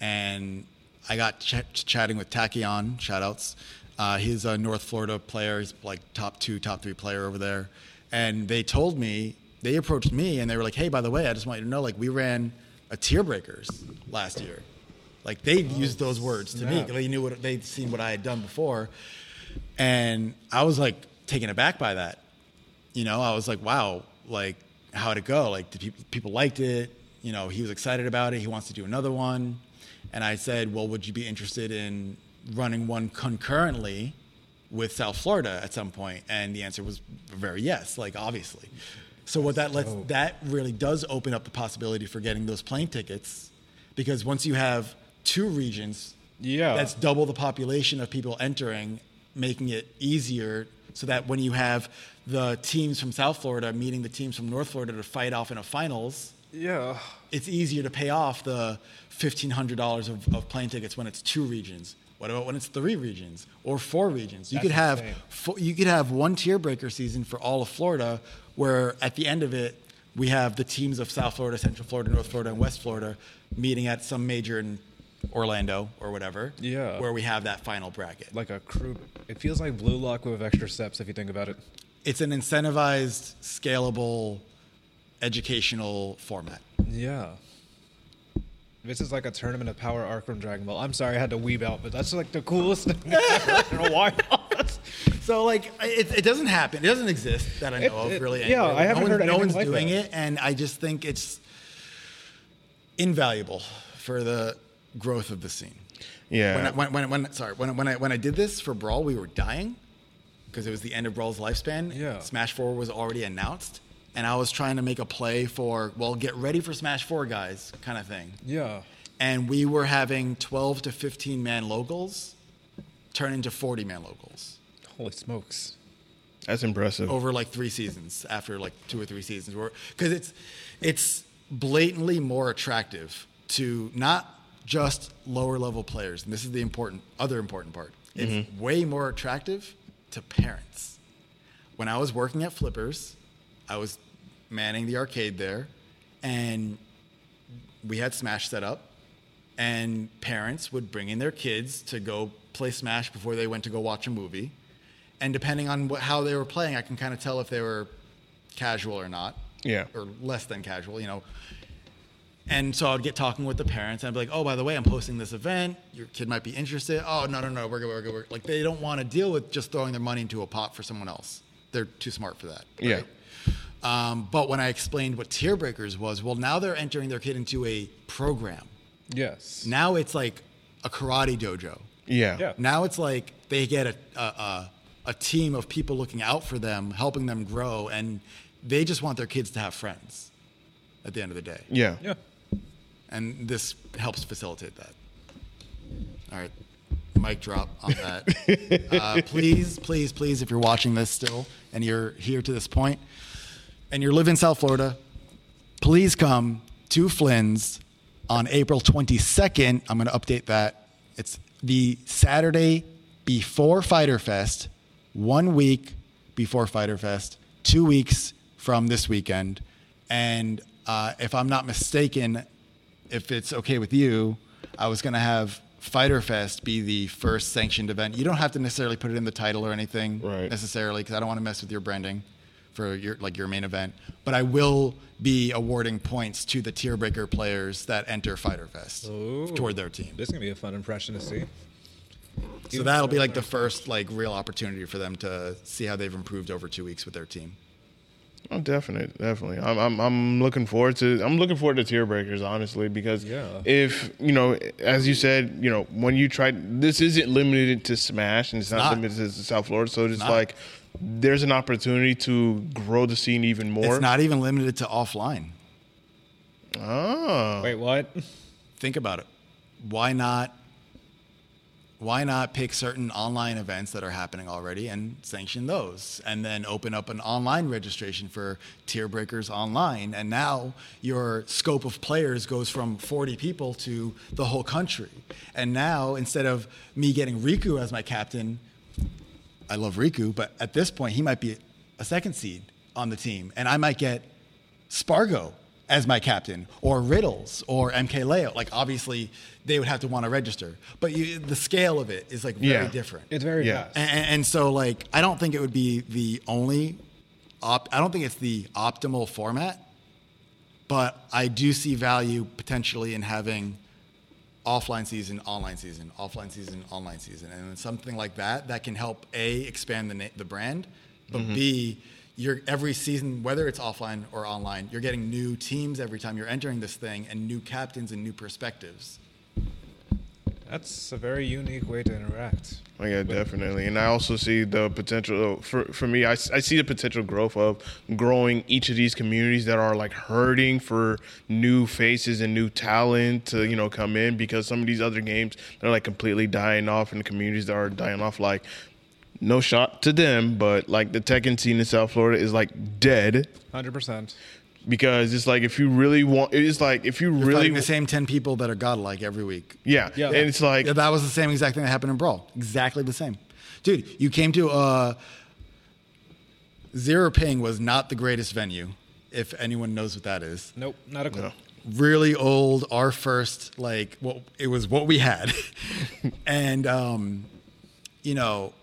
and I got ch- chatting with Tachyon. Shoutouts. Uh, he's a North Florida player. He's like top two, top three player over there. And they told me they approached me and they were like, "Hey, by the way, I just want you to know, like, we ran a tier breakers last year. Like, they used those words to me they knew what they'd seen what I had done before, and I was like taken aback by that. You know, I was like, "Wow, like, how'd it go? Like, did people, people liked it? You know, he was excited about it. He wants to do another one." And I said, "Well, would you be interested in running one concurrently?" with South Florida at some point, and the answer was very yes, like obviously. So what that lets that really does open up the possibility for getting those plane tickets, because once you have two regions, Yeah. that's double the population of people entering, making it easier so that when you have the teams from South Florida meeting the teams from North Florida to fight off in a finals, Yeah. it's easier to pay off the fifteen hundred dollars of, of plane tickets when it's two regions. What about when it's three regions or four regions? You That's could have insane. fo- you could have one tier breaker season for all of Florida, where at the end of it we have the teams of South Florida, Central Florida, North Florida, and West Florida meeting at some major in Orlando or whatever. Yeah. where we have that final bracket. Like a crew. It feels like Blue Lock with extra steps if you think about it. It's an incentivized, scalable, educational format. Yeah. This is like a tournament of Power Arc from Dragon Ball. I'm sorry I had to weeb out, but that's like the coolest thing ever. I don't know why. So like it, it doesn't happen. It doesn't exist that I know It- of it- really. yeah, anywhere. I haven't no heard one, no one's like doing that. it, and I just think it's invaluable for the growth of the scene. Yeah. When I, when, when, when sorry when, when I when I did this for Brawl, we were dying because it was the end of Brawl's lifespan. Yeah. Smash Four was already announced, and I was trying to make a play for well, get ready for Smash Four, guys, kind of thing Yeah. and we were having 12 to 15 man locals turn into 40 man locals Holy smokes. That's impressive. over like three seasons after like two or three seasons because it's it's blatantly more attractive to not just lower level players and this is the important other important part. It's mm-hmm. way more attractive to parents. When i was working at flippers i was manning the arcade there and we had smash set up and parents would bring in their kids to go play smash before they went to go watch a movie. And depending on what, how they were playing i can kind of tell if they were casual or not. Yeah. or less than casual you know and so I'd get talking with the parents, and I'd be like, "Oh, by the way, I'm hosting this event. Your kid might be interested." Oh, no, no, no, we're good, we're good. We're like they don't want to deal with just throwing their money into a pot for someone else. They're too smart for that. Yeah. Um, but when I explained what tier breakers was, well, now they're entering their kid into a program. Yes. Now it's like a karate dojo. Yeah. Yeah. Now it's like they get a, a, a, a team of people looking out for them, helping them grow, and they just want their kids to have friends at the end of the day. Yeah. Yeah. And this helps facilitate that. All right. Mic drop on that. uh, please, please, please, if you're watching this still and you're here to this point and you live in South Florida, please come to Flynn's on April 22nd. I'm going to update that. It's the Saturday before Fighter Fest, one week before Fighter Fest, two weeks from this weekend. And uh, if I'm not mistaken, if it's okay with you, I was going to have Fighter Fest be the first sanctioned event. You don't have to necessarily put it in the title or anything Right. necessarily because I don't want to mess with your branding for your like your main event. But I will be awarding points to the tier breaker players that enter Fighter Fest Ooh. toward their team. This is gonna be a fun impression to see. So that'll be like the first like real opportunity for them to see how they've improved over two weeks with their team. Oh, definitely, definitely. I'm, I'm, I'm looking forward to. I'm looking forward to tier breakers, honestly, because Yeah. if you know, as you said, you know, when you try, this isn't limited to Smash, and it's, not, not. limited to South Florida. So it's not. like there's an opportunity to grow the scene even more. It's not even limited to offline. Oh, Wait, what? Think about it. Why not why not pick certain online events that are happening already and sanction those? And then open up an online registration for tier breakers online. And now your scope of players goes from 40 people to the whole country. And now instead of me getting riku as my captain i love riku but at this point he might be a second seed on the team. And i might get spargo as my captain or riddles or mk leo like obviously they would have to want to register but you, the scale of it is like very Yeah. different It's very Yeah. fast. and, and so, like, I don't think it would be the only op. I don't think it's the optimal format, but I do see value potentially in having offline season, online season, offline season, online season, and something like that that can help a expand the na- the brand, but mm-hmm. b you're every season, whether it's offline or online, you're getting new teams every time you're entering this thing and new captains and new perspectives. That's a very unique way to interact. Oh, yeah, definitely. And I also see the potential uh, for for me. I, I see the potential growth of growing each of these communities that are like hurting for new faces and new talent to you know come in because some of these other games they're like completely dying off, and the communities that are dying off like. No shot to them, but like the Tekken scene in South Florida is like dead Hundred percent. because it's like if you really want, it's like if you You're really, fighting the same ten people that are godlike every week. yeah, Yeah. and it's like Yeah, that was the same exact thing that happened in Brawl. Exactly the same. Dude, you came to uh Zero Ping was not the greatest venue, if anyone knows what that is. Nope, not a clue. No. Really old, our first, like what it was what we had. and um, you know,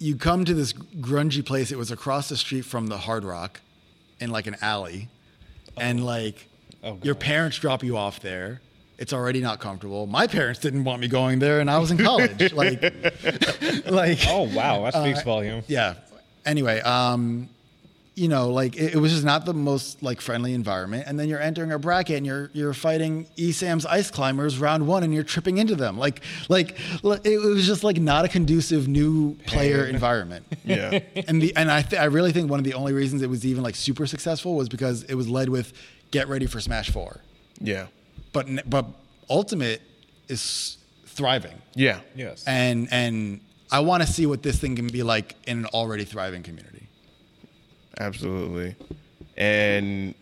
you come to this grungy place, it was across the street from the Hard Rock in like an alley. And like Oh, your parents drop you off there. It's already not comfortable. My parents didn't want me going there, and I was in college. like, like, Oh wow, that speaks Uh, volume. yeah. Anyway, um, you know, like it, it was just not the most like friendly environment. And then you're entering a bracket and you're you're fighting ESAM's ice climbers round one, and you're tripping into them. Like, like it was just like not a conducive new player Pain. environment. yeah, and the and I th- I really think one of the only reasons it was even like super successful was because it was led with get ready for Smash Four. yeah, But but Ultimate is thriving yeah, Yes. and and I want to see what this thing can be like in an already thriving community. Absolutely. And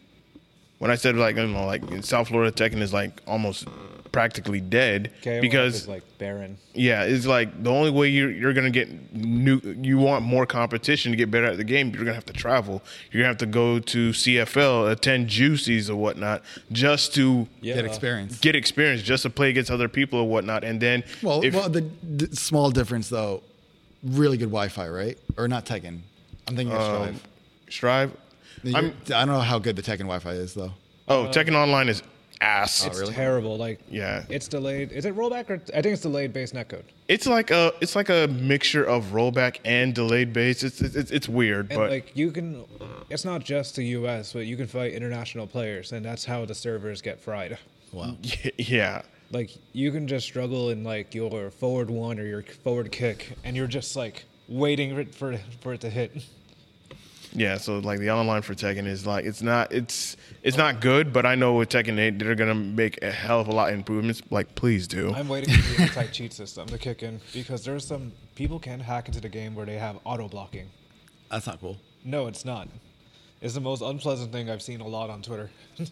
when I said like you know like in South Florida, Tekken is like almost practically dead KOF because is like barren. yeah, it's like the only way you're you're gonna get new. You want more competition to get better at the game. You're gonna have to travel. You're gonna have to go to CFL, attend Juicies or whatnot, just to Yeah. Get experience. get experience, just to play against other people or whatnot. And then Well, if- well, the, the small difference though, really good Wi-Fi, right? Or not Tekken. I'm thinking of um, Strive. Strive. You're- I'm, I don't know how good the Tekken Wi-Fi is though. oh, Tekken Online is ass. It's really? terrible. Like Yeah. it's delayed. Is it rollback or I think it's delayed base netcode. It's like a it's like a mixture of rollback and delayed base. It's it's, it's weird, And but like you can, it's not just the U.S., but you can fight international players, and that's how the servers get fried. Wow. yeah, Like you can just struggle in like your forward one or your forward kick, and you're just like waiting for it, for, for it to hit. yeah. So like the online for Tekken is like it's not it's it's not good, but I know with Tekken 8 they're gonna make a hell of a lot of improvements. Like please do. I'm waiting for the anti cheat system to kick in because there's some people can hack into the game where they have auto blocking. That's not cool. No, it's not. It's the most unpleasant thing I've seen a lot on Twitter.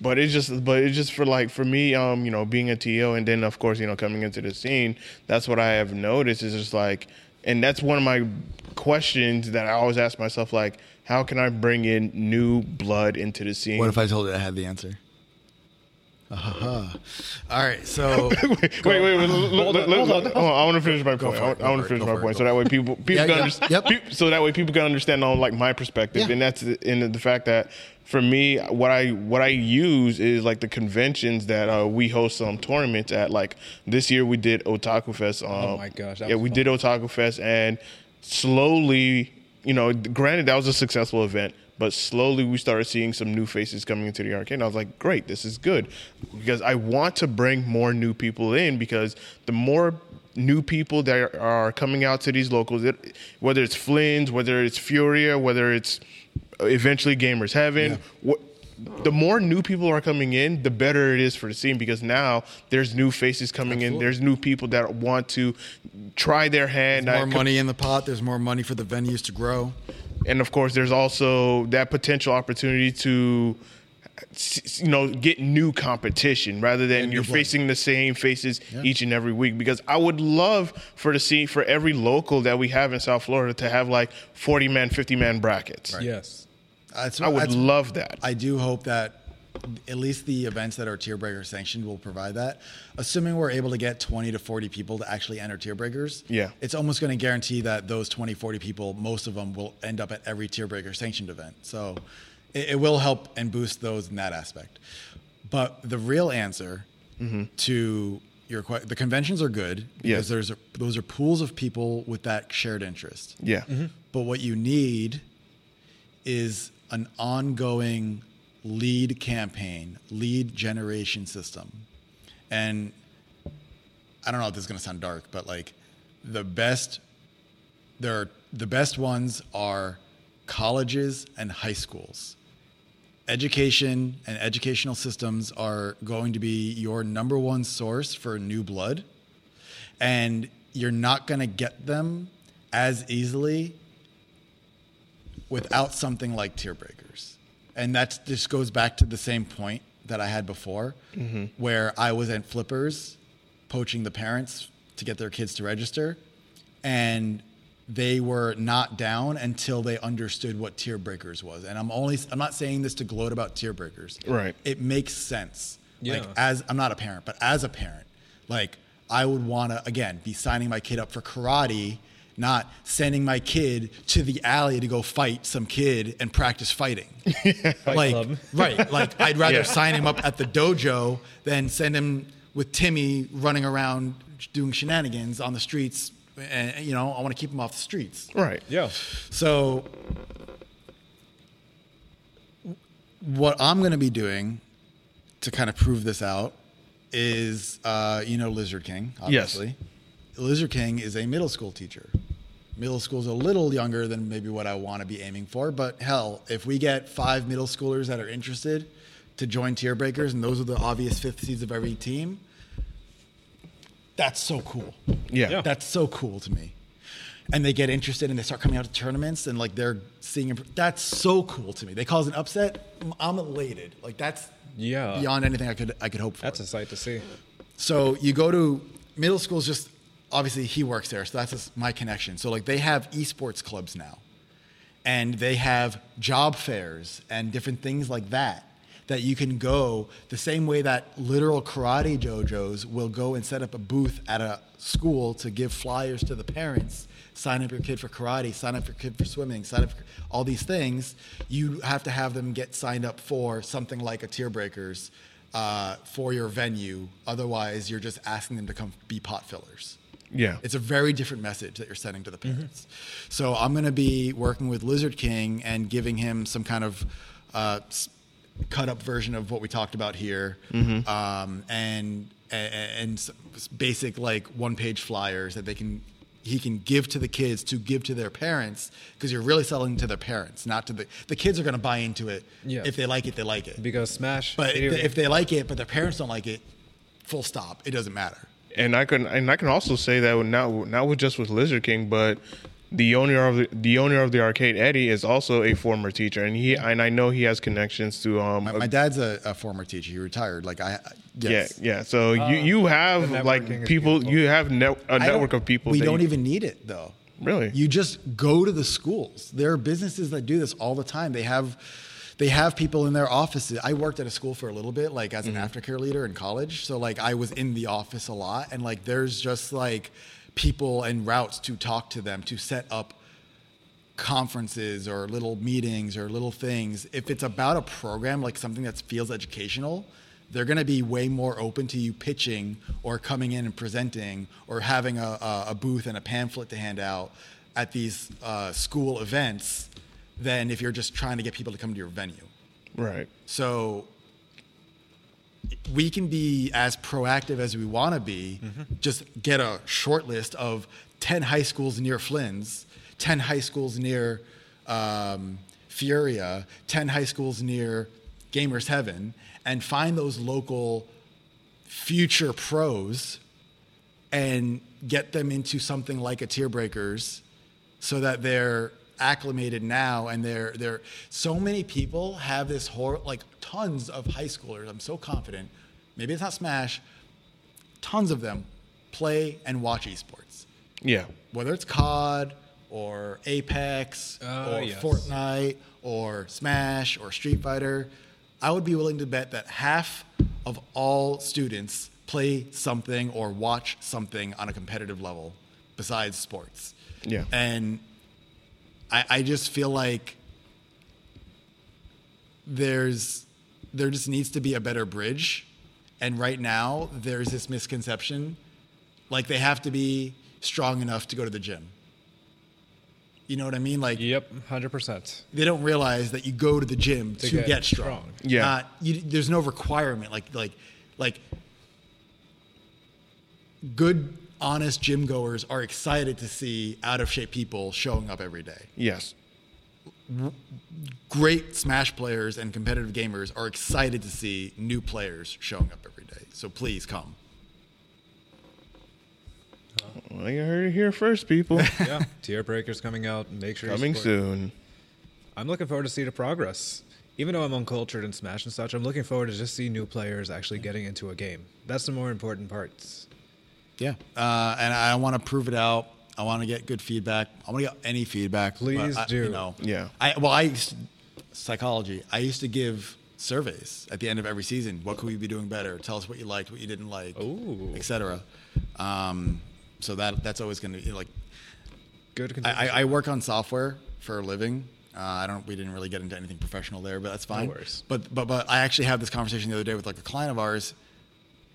But it's just, but it's just for like for me, um, you know, being a TO and then of course, you know, coming into the scene, that's what I have noticed is just like, and that's one of my questions that I always ask myself, like, how can I bring in new blood into the scene? What if I told you I had the answer? Uh-huh. All right, so wait, wait, wait, wait, Hold hold on, hold on. I want to finish my point. for I want, I want to finish my point, so that way people, people Yeah, can yeah, understand. yep. so that way people can understand on like my perspective, Yeah. and that's in the fact that for me, what I what I use is like the conventions that uh, we host some tournaments at. Like this year, we did Otaku Fest. Um, Oh my gosh, that yeah, was we fun. did Otaku Fest, and slowly, you know, granted that was a successful event, but slowly we started seeing some new faces coming into the arcade. And I was like, great, this is good, because I want to bring more new people in because the more new people that are coming out to these locals, it, whether it's Flynn's, whether it's Furia, whether it's uh, eventually Gamers Heaven, Yeah. what, the more new people are coming in, the better it is for the scene because now there's new faces coming in. There's new people that want to try their hand. There's More com- money in the pot. There's more money for the venues to grow. And of course there's also that potential opportunity to you know get new competition rather than And you're new blood. facing the same faces each and every week. Because i would love for the scene for every local that we have in south florida to have like 40 man 50 man brackets. Yes. That's, i would that's- love that. I do hope that at least the events that are tier breaker sanctioned will provide that. Assuming we're able to get 20 to 40 people to actually enter tier breakers, Yeah. it's almost going to guarantee that those 20, 40 people, most of them will end up at every tier breaker sanctioned event. So it, it will help and boost those in that aspect. But the real answer mm-hmm. to your question, the conventions are good Yes. because there's a, those are pools of people with that shared interest. yeah mm-hmm. But what you need is an ongoing lead campaign, lead generation system. And I don't know if this is going to sound dark, but like the best there are, the best ones are colleges and high schools. Education and educational systems are going to be your number one source for new blood and you're not going to get them as easily without something like tier breakers. And that just goes back to the same point that I had before, mm-hmm. where I was at Flippers poaching the parents to get their kids to register, and they were not down until they understood what tier breakers was. And I'm only I'm not saying this to gloat about tier breakers. Right. It makes sense. Like Yeah. as I'm not a parent, but as a parent, like I would want to again be signing my kid up for karate, not sending my kid to the alley to go fight some kid and practice fighting. like club. right, like I'd rather Yeah. sign him up at the dojo than send him with Timmy running around doing shenanigans on the streets. And you know, I want to keep him off the streets. right Yeah. So, what I'm going to be doing to kind of prove this out is, uh, you know, Lizard King, obviously. Lizard King is a middle school teacher. Middle school's a little younger than maybe what I want to be aiming for, but hell, if we get five middle schoolers that are interested to join tier breakers, and those are the obvious fifth seeds of every team, that's so cool. yeah, Yeah. That's so cool to me. And they get interested and they start coming out to tournaments and like they're seeing. imp- That's so cool to me. They cause an upset. I'm- I'm elated. Like that's Yeah. beyond anything I could I could hope for. That's a sight to see. So you go to middle school's just obviously he works there, so that's just my connection. So like they have esports clubs now, and they have job fairs and different things like that that you can go the same way that literal karate dojos will go and set up a booth at a school to give flyers to the parents sign up your kid for karate sign up your kid for swimming sign up for all these things. You have to have them get signed up for something like a tier breakers uh, for your venue. Otherwise you're just asking them to come be pot fillers yeah. it's a very different message that you're sending to the parents. So I'm going to be working with Lizard King and giving him some kind of uh, cut up version of what we talked about here, um, and and, and basic like one page flyers that they can he can give to the kids to give to their parents because you're really selling to their parents, not to the the kids are going to buy into it. Yeah. If they like it, they like it. Because Smash. But if they- if they like it, but their parents don't like it, full stop. It doesn't matter. And I can and I can also say that not not with just with Lizard King, but the owner of the, the owner of the arcade, Eddie, is also a former teacher, and he and I know he has connections to um. My, my dad's a, a former teacher. He retired. Like I, yes. Yeah, yeah. So you you have the like people, you have net, a I network of people. We that don't you- even need it though. Really? You just go to the schools. There are businesses that do this all the time. They have they have people in their offices. I worked at a school for a little bit, like as an aftercare leader in college. So like I was in the office a lot, and like there's just like people and routes to talk to them to set up conferences or little meetings or little things. If it's about a program like something that feels educational, they're going to be way more open to you pitching or coming in and presenting or having a, a, a booth and a pamphlet to hand out at these uh, school events than if you're just trying to get people to come to your venue. Right. So we can be as proactive as we want to be. Just get a short list of 10 high schools near Flynn's, 10 high schools near um, Furia, 10 high schools near gamers heaven and find those local future pros and get them into something like a tier breakers so that they're acclimated now and they're they're so many people have this horror like tons of high schoolers i'm so confident maybe it's not smash tons of them play and watch esports Yeah. whether it's COD or Apex Uh, or yes. Fortnite or Smash or Street Fighter, I would be willing to bet that half of all students play something or watch something on a competitive level besides sports. Yeah. And I, I just feel like there's there just needs to be a better bridge. And right now there's this misconception like they have to be strong enough to go to the gym. You know what I mean? Like Yep, hundred percent. they don't realize that you go to the gym to, get get, strong. strong. Yeah. Not, you, there's no requirement. Like like like good, honest gym goers are excited to see out of shape people showing up every day. Yes. Great Smash players and competitive gamers are excited to see new players showing up every day. So please come. Well, you heard it here first, people. Yeah, tier breakers coming out. Make sure Coming support- soon. I'm looking forward to see the progress. Even though I'm uncultured in Smash and such, I'm looking forward to just see new players actually getting into a game. That's the more important parts. Yeah. Uh, and I want to prove it out. I want to get good feedback. I want to get any feedback. Please I- do. You know, Yeah. I well, I used psychology. I used to give surveys at the end of every season. What could we be doing better? Tell us what you liked, what you didn't like, etc. Um, so that that's always going to be like. Good. I, I- I work on software for a living. Uh, I don't. We didn't really get into anything professional there, but that's fine. worries. But but but I actually had this conversation the other day with like a client of ours,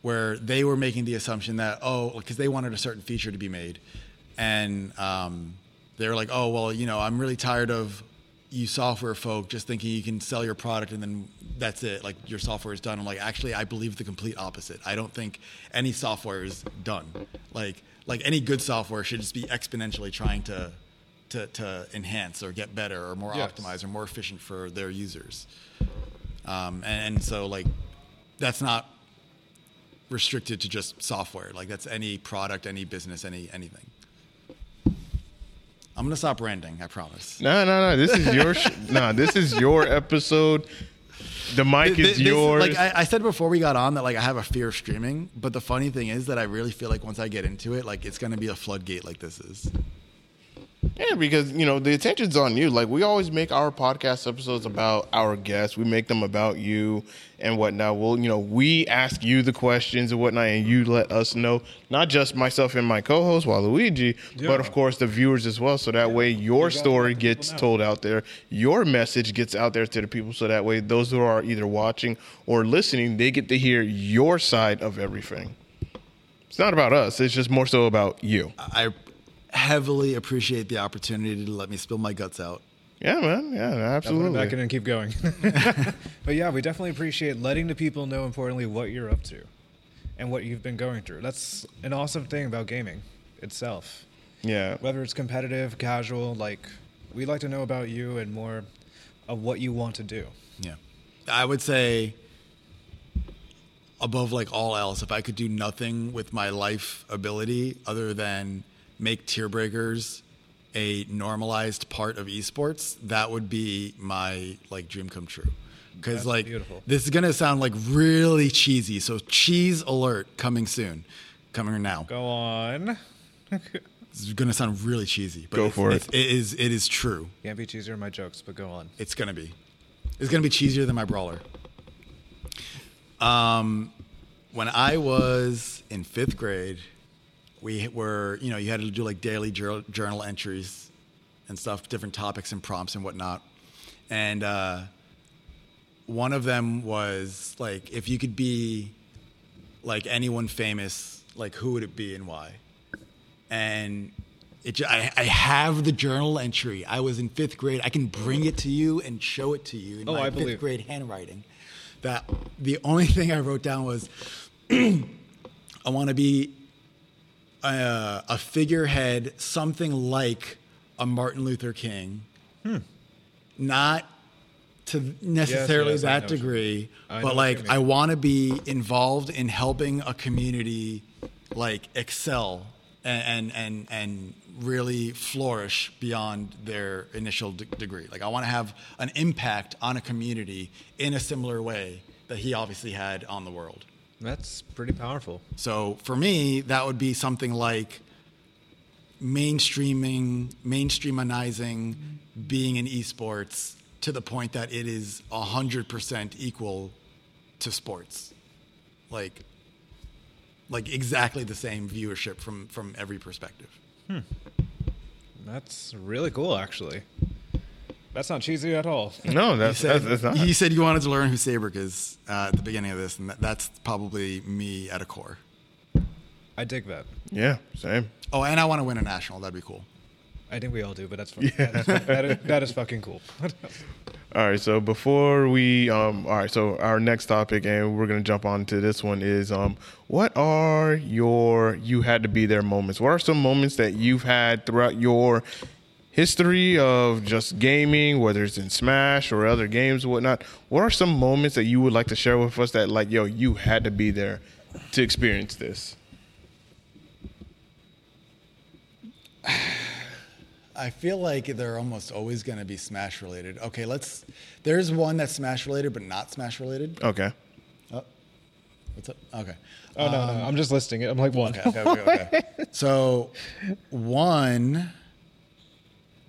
where they were making the assumption that oh because they wanted a certain feature to be made, and um, they were like oh well you know I'm really tired of you software folk just thinking you can sell your product and then that's it like your software is done. I'm like actually I believe the complete opposite. I don't think any software is done. Like like any good software should just be exponentially trying to to, to enhance or get better or more Yes. optimized or more efficient for their users. Um, and, and so like that's not restricted to just software. Like that's any product, any business, any anything. I'm gonna stop ranting. I promise. No, no, no. This is your. Sh- nah, this is your episode. The mic is this- yours. Like I, I said before we got on that like I have a fear of streaming, but the funny thing is that I really feel like once I get into it, like it's gonna be a floodgate like this is. Yeah, because you know the attention's on you. Like we always make our podcast episodes about our guests. We make them about you and whatnot. Well, you know, we ask you the questions and whatnot, and you let us know. Not just myself and my co-host Waluigi, Yeah. but of course the viewers as well. So that way your gotta story let the people gets told out there, your message gets out there to the people. So that way those who are either watching or listening, they get to hear your side of everything. It's not about us. It's just more so about you. I heavily appreciate the opportunity to let me spill my guts out. Yeah, man. Yeah, I'll put it absolutely. back in and keep going. but yeah, we definitely appreciate letting the people know, importantly, what you're up to and what you've been going through. That's an awesome thing about gaming itself. Yeah. Whether it's competitive, casual, like we'd like to know about you and more of what you want to do. Yeah. I would say above like all else, if I could do nothing with my life ability other than make tier breakers a normalized part of esports, that would be my like dream come true. Because like beautiful. this is gonna sound like really cheesy. So cheese alert coming soon, coming now. Go on. This is gonna sound really cheesy, but Go for it. it's- It is it is true. Can't be cheesier than my jokes, but go on. It's gonna be. It's gonna be cheesier than my brawler. Um, when I was in fifth grade, we were, you know, you had to do like daily journal, journal entries and stuff, different topics and prompts and whatnot. And uh, one of them was like, if you could be like anyone famous, like who would it be and why? and it, I, I have the journal entry. I was in fifth grade. I can bring it to you and show it to you in Oh, my I fifth believe. grade handwriting. That the only thing I wrote down was I want to be a, a figurehead, something like a Martin Luther King, not to necessarily yes, know that degree, but like. I want to be involved in helping a community like excel and and and, and really flourish beyond their initial de- degree. Like I want to have an impact on a community in a similar way that he obviously had on the world. That's pretty powerful. So for me, that would be something like mainstreaming, mainstreamanizing being in esports to the point that it is 100% equal to sports. Like like exactly the same viewership from from every perspective. Hmm. That's really cool, actually. That's not cheesy at all. No, He that's said, that's, that's not. he said you wanted to learn who Seibrik is uh, at the beginning of this, and that, that's probably me at a core. I dig that. Yeah, same. Oh, and I want to win a national. That'd be cool. I think we all do, but that's fu- that, is, that, is, that is fucking cool. All right, so before we, um, all right, so our next topic, and we're gonna jump on to this one is, um, what are your you had to be there moments? What are some moments that you've had throughout your history of just gaming, whether it's in Smash or other games or whatnot? What are some moments that you would like to share with us that, like, yo, you had to be there to experience this? I feel like they're almost always going to be Smash related. Okay, let's. There's one that's Smash related, but not Smash related. Okay. Oh, what's up? Okay. oh no, no, um, I'm just listing it. I'm like one. Okay, okay, okay, okay. so, one,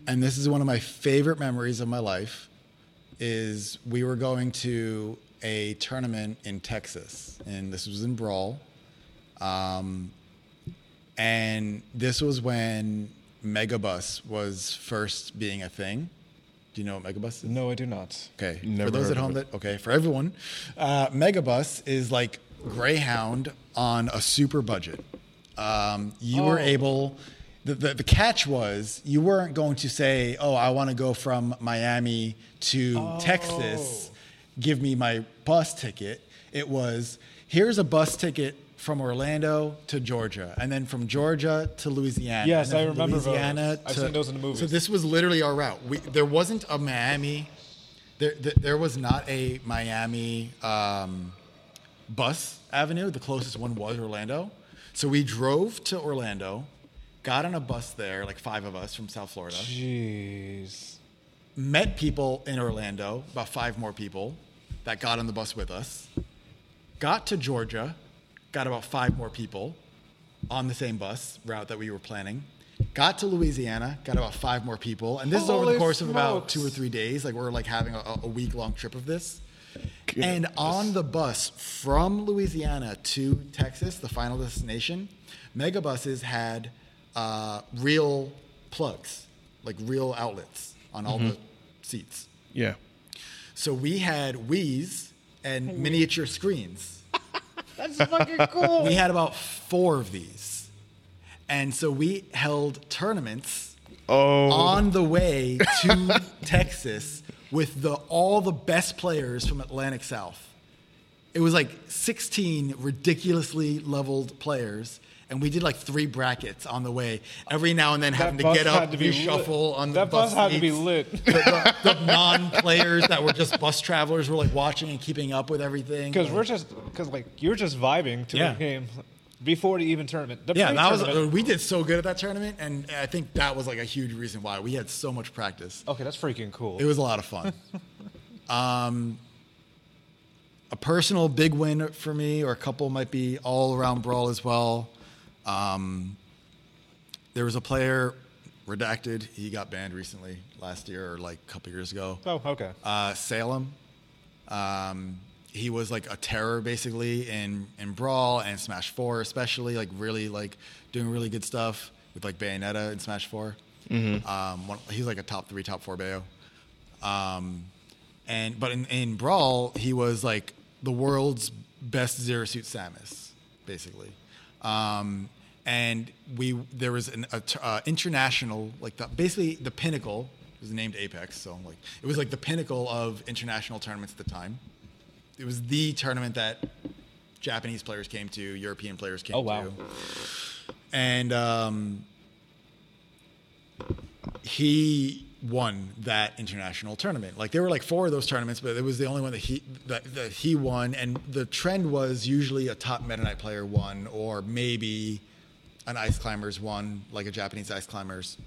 and this is one of my favorite memories of my life, is we were going to a tournament in Texas, and this was in Brawl. Um, and this was when Megabus was first being a thing. Do you know what Megabus is? No, I do not. Okay. Never for those at home that okay, for everyone, uh, Megabus is like Greyhound on a super budget. Um, you were Oh. able. The, the, the catch was you weren't going to say, "Oh, I want to go from Miami to Texas. Give me my bus ticket." It was, "Here's a bus ticket from Orlando to Georgia, and then from Georgia to Louisiana." Yes, I remember. Louisiana I've seen those in the movies. So this was literally our route. We, there wasn't a Miami there, there, there was not a Miami um, bus avenue. The closest one was Orlando. So we drove to Orlando, got on a bus there, like five of us from South Florida, Jeez. met people in Orlando, about five more people that got on the bus with us, got to Georgia, got about five more people on the same bus route that we were planning. Got to Louisiana, got about five more people, and this is over the Holy course of about two or three days. Like we're like having a, a week long trip of this. And on the bus from Louisiana to Texas, the final destination, megabuses had uh, real plugs, like real outlets on all the seats. Yeah. So we had Wii's and miniature screens. That's fucking cool. We had about four of these. And so we held tournaments Oh. on the way to Texas with the all the best players from Atlantic South. It was like 16 ridiculously leveled players, and we did like three brackets on the way. Every now and then, having to get up, had to be reshuffle lit. on the bus. That bus had to be seats. lit. The, the, the non-players that were just bus travelers were like watching and keeping up with everything. Because we're just because like you're just vibing to Yeah. the game before the even tournament. The yeah, that was we did so good at that tournament, and I think that was like a huge reason why we had so much practice. okay. That's freaking cool. It was a lot of fun. um, a personal big win for me, or a couple might be all around brawl as well. Um, there was a player, redacted. He got banned recently, last year or like a couple years ago. oh, okay. Uh, Salem. Um, he was like a terror basically in in Brawl and Smash Four, especially like really like doing really good stuff with like Bayonetta in Smash 4 Um, one, he's like a top three, top four Bayo. Um, and but in, in Brawl, he was like the world's best zero suit Samus, basically. Um, and we there was an a, uh, international like the, basically the pinnacle it was named Apex, so like it was like the pinnacle of international tournaments at the time. It was the tournament that Japanese players came to, European players came Oh, wow. to, and um, he won that international tournament. Like there were like four of those tournaments, but it was the only one that he that, that he won. And the trend was usually a top Meta Knight player won, or maybe an Ice Climbers won, like a Japanese Ice Climbers.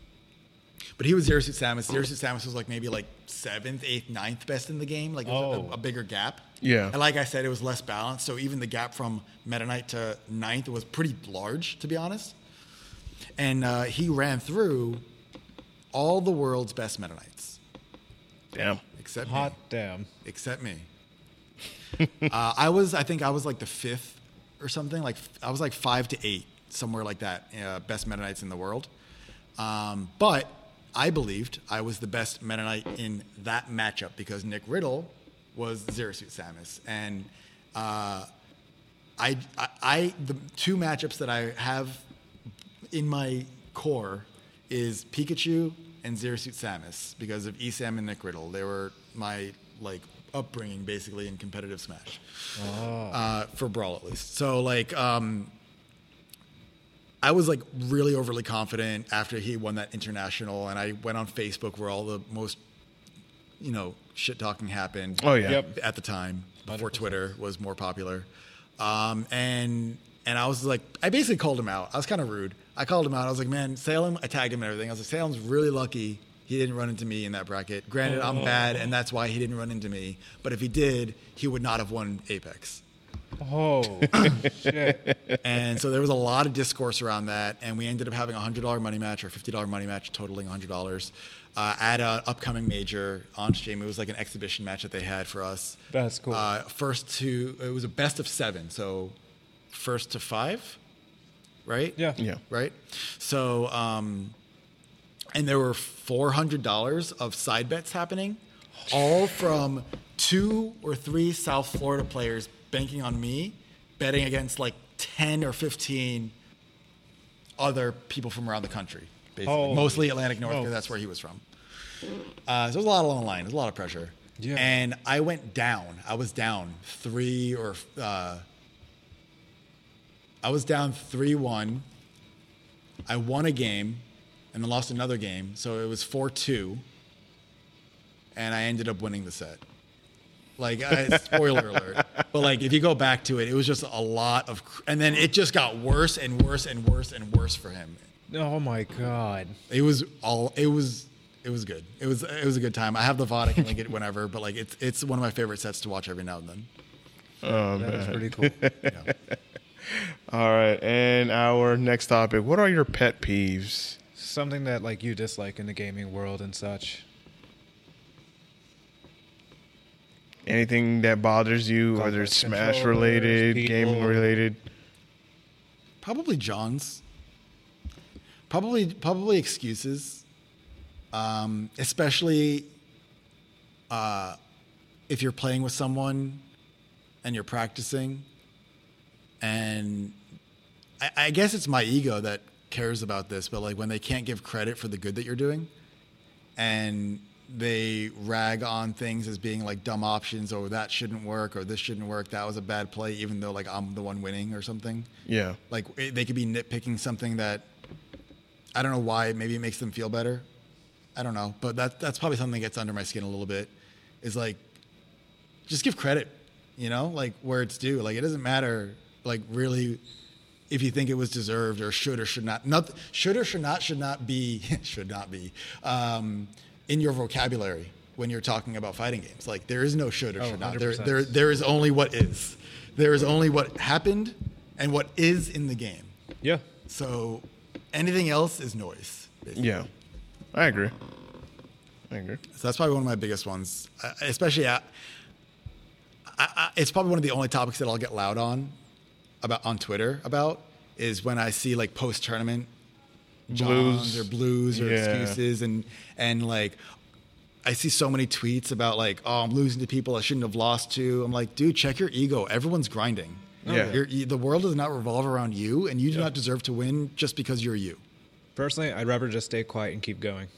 But he was Zero Suit Samus. Zero Suit Samus was like maybe like seventh, eighth, ninth best in the game. Like it was Oh. a, a bigger gap. Yeah. And like I said, it was less balanced. So even the gap from Meta Knight to ninth was pretty large, to be honest. And uh, he ran through all the world's best Meta Knights, Damn. except me. Hot me. damn. Except me. uh, I was, I think I was like the fifth or something. Like I was like five to eight, somewhere like that. Uh, best Meta Knights in the world. Um, but I believed I was the best Meta Knight in that matchup because Nick Riddle was Zero Suit Samus, and uh, I, I, I, the two matchups that I have in my core is Pikachu and Zero Suit Samus because of Esam and Nick Riddle. They were my like upbringing basically in competitive Smash uh, for Brawl at least. So like. Um, I was like really overly confident after he won that international, and I went on Facebook where all the most, you know, shit talking happened. Oh, yeah. Yep. At the time, before 100%. Twitter was more popular, um, and and I was like, I basically called him out. I was kind of rude. I called him out. I was like, man, Salem. I tagged him and everything. I was like, Salem's really lucky he didn't run into me in that bracket. Granted, I'm bad, and that's why he didn't run into me. But if he did, he would not have won Apex. Oh shit. And so there was a lot of discourse around that, and we ended up having a hundred dollar money match or fifty dollar money match, totaling hundred dollars uh, at an upcoming major on stream. It was like an exhibition match that they had for us. That's cool. Uh, first to it was a best of seven, so first to five, right? Yeah. Yeah. Right. So, um, and there were four hundred dollars of side bets happening, all from two or three South Florida players banking on me, betting against like ten or fifteen other people from around the country, basically, Holy mostly Atlantic North, because smokes. that's where he was from. Uh, so there's a lot on the line. There's a lot of pressure. Yeah. And I went down. I was down three or uh, I was down three one. I won a game, and then lost another game. So it was four two. And I ended up winning the set. Like I, spoiler alert, but like if you go back to it, it was just a lot of, cr- and then it just got worse and worse and worse and worse for him. Oh my god. It was all. It was. It was good. It was. It was a good time. I have the VOD. I can link it whenever. But like, it's it's one of my favorite sets to watch every now and then. Oh, That is man. pretty cool. Yeah. All right. And our next topic. What are your pet peeves? Something that like you dislike in the gaming world and such. Anything that bothers you, whether it's Smash related, gaming related? Probably John's. Probably probably excuses. Um, especially uh, if you're playing with someone and you're practicing, and I, I guess it's my ego that cares about this, but like when they can't give credit for the good that you're doing, and they rag on things as being like dumb options or that shouldn't work or this shouldn't work that was a bad play even though like i'm the one winning or something Yeah. like it, they could be nitpicking something that I don't know why. Maybe it makes them feel better. I don't know, but that that's probably something that gets under my skin a little bit. Is like, just give credit, you know, like where it's due. Like it doesn't matter, like really, if you think it was deserved or should or should not. Not should or should not should not be should not be um, in your vocabulary when you're talking about fighting games. Like there is no should or Oh, should not. There 100%. there there is only what is. There is only what happened and what is in the game. Yeah. So anything else is noise. basically. Yeah. I agree. I agree. So that's probably one of my biggest ones, I- especially at, I, I, it's probably one of the only topics that I'll get loud on about on Twitter about is when I see like post tournament Blues. or blues or Yeah. excuses and and like I see so many tweets about like oh I'm losing to people I shouldn't have lost to. I'm like dude check your ego. Everyone's grinding. Oh, yeah. You're, you, the world does not revolve around you, and you do not deserve to win just because you're you. Personally, I'd rather just stay quiet and keep going.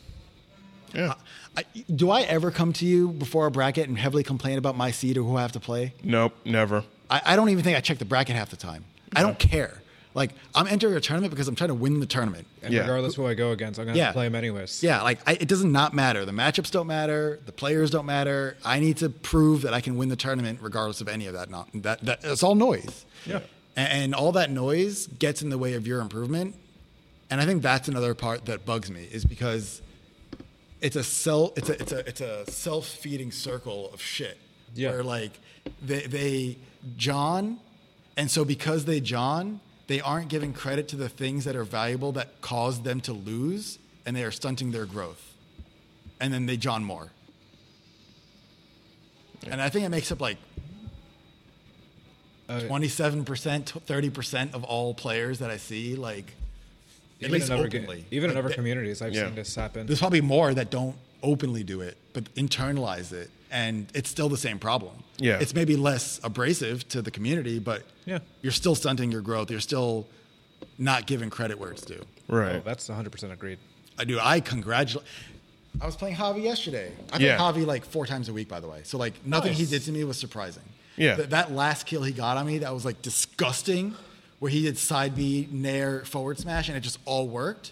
Yeah. Uh, I, do I ever come to you before a bracket and heavily complain about my seed or who I have to play? Nope. Never. I, I don't even think I check the bracket half the time. I don't care. Like I'm entering a tournament because I'm trying to win the tournament. And Yeah. regardless who I go against, I'm gonna Yeah. to play him anyways. Yeah, like I, it does not matter. The matchups don't matter. The players don't matter. I need to prove that I can win the tournament regardless of any of that. Not that that it's all noise. Yeah. and, and all that noise gets in the way of your improvement. And I think that's another part that bugs me is because it's a self it's a it's a it's a self feeding circle of shit. Yeah. Where like they they John, and so because they John, they aren't giving credit to the things that are valuable that caused them to lose, and they are stunting their growth. And then they John more. And I think it makes up like Uh, twenty-seven percent, thirty percent of all players that I see. Like, at even least in other, ga- openly. even in other communities, I've Yeah. seen this happen. There's probably more that don't openly do it, but internalize it, and it's still the same problem. Yeah. it's maybe less abrasive to the community, but Yeah. you're still stunting your growth. You're still not giving credit where it's due. Right. Oh, that's 100% agreed. I do. I congratulate. I was playing Javi yesterday. I Yeah. play Javi like four times a week, by the way. So like nothing he did to me was surprising. Yeah. Th- that last kill he got on me, that was like disgusting, where he did side B, nair, forward smash, and it just all worked.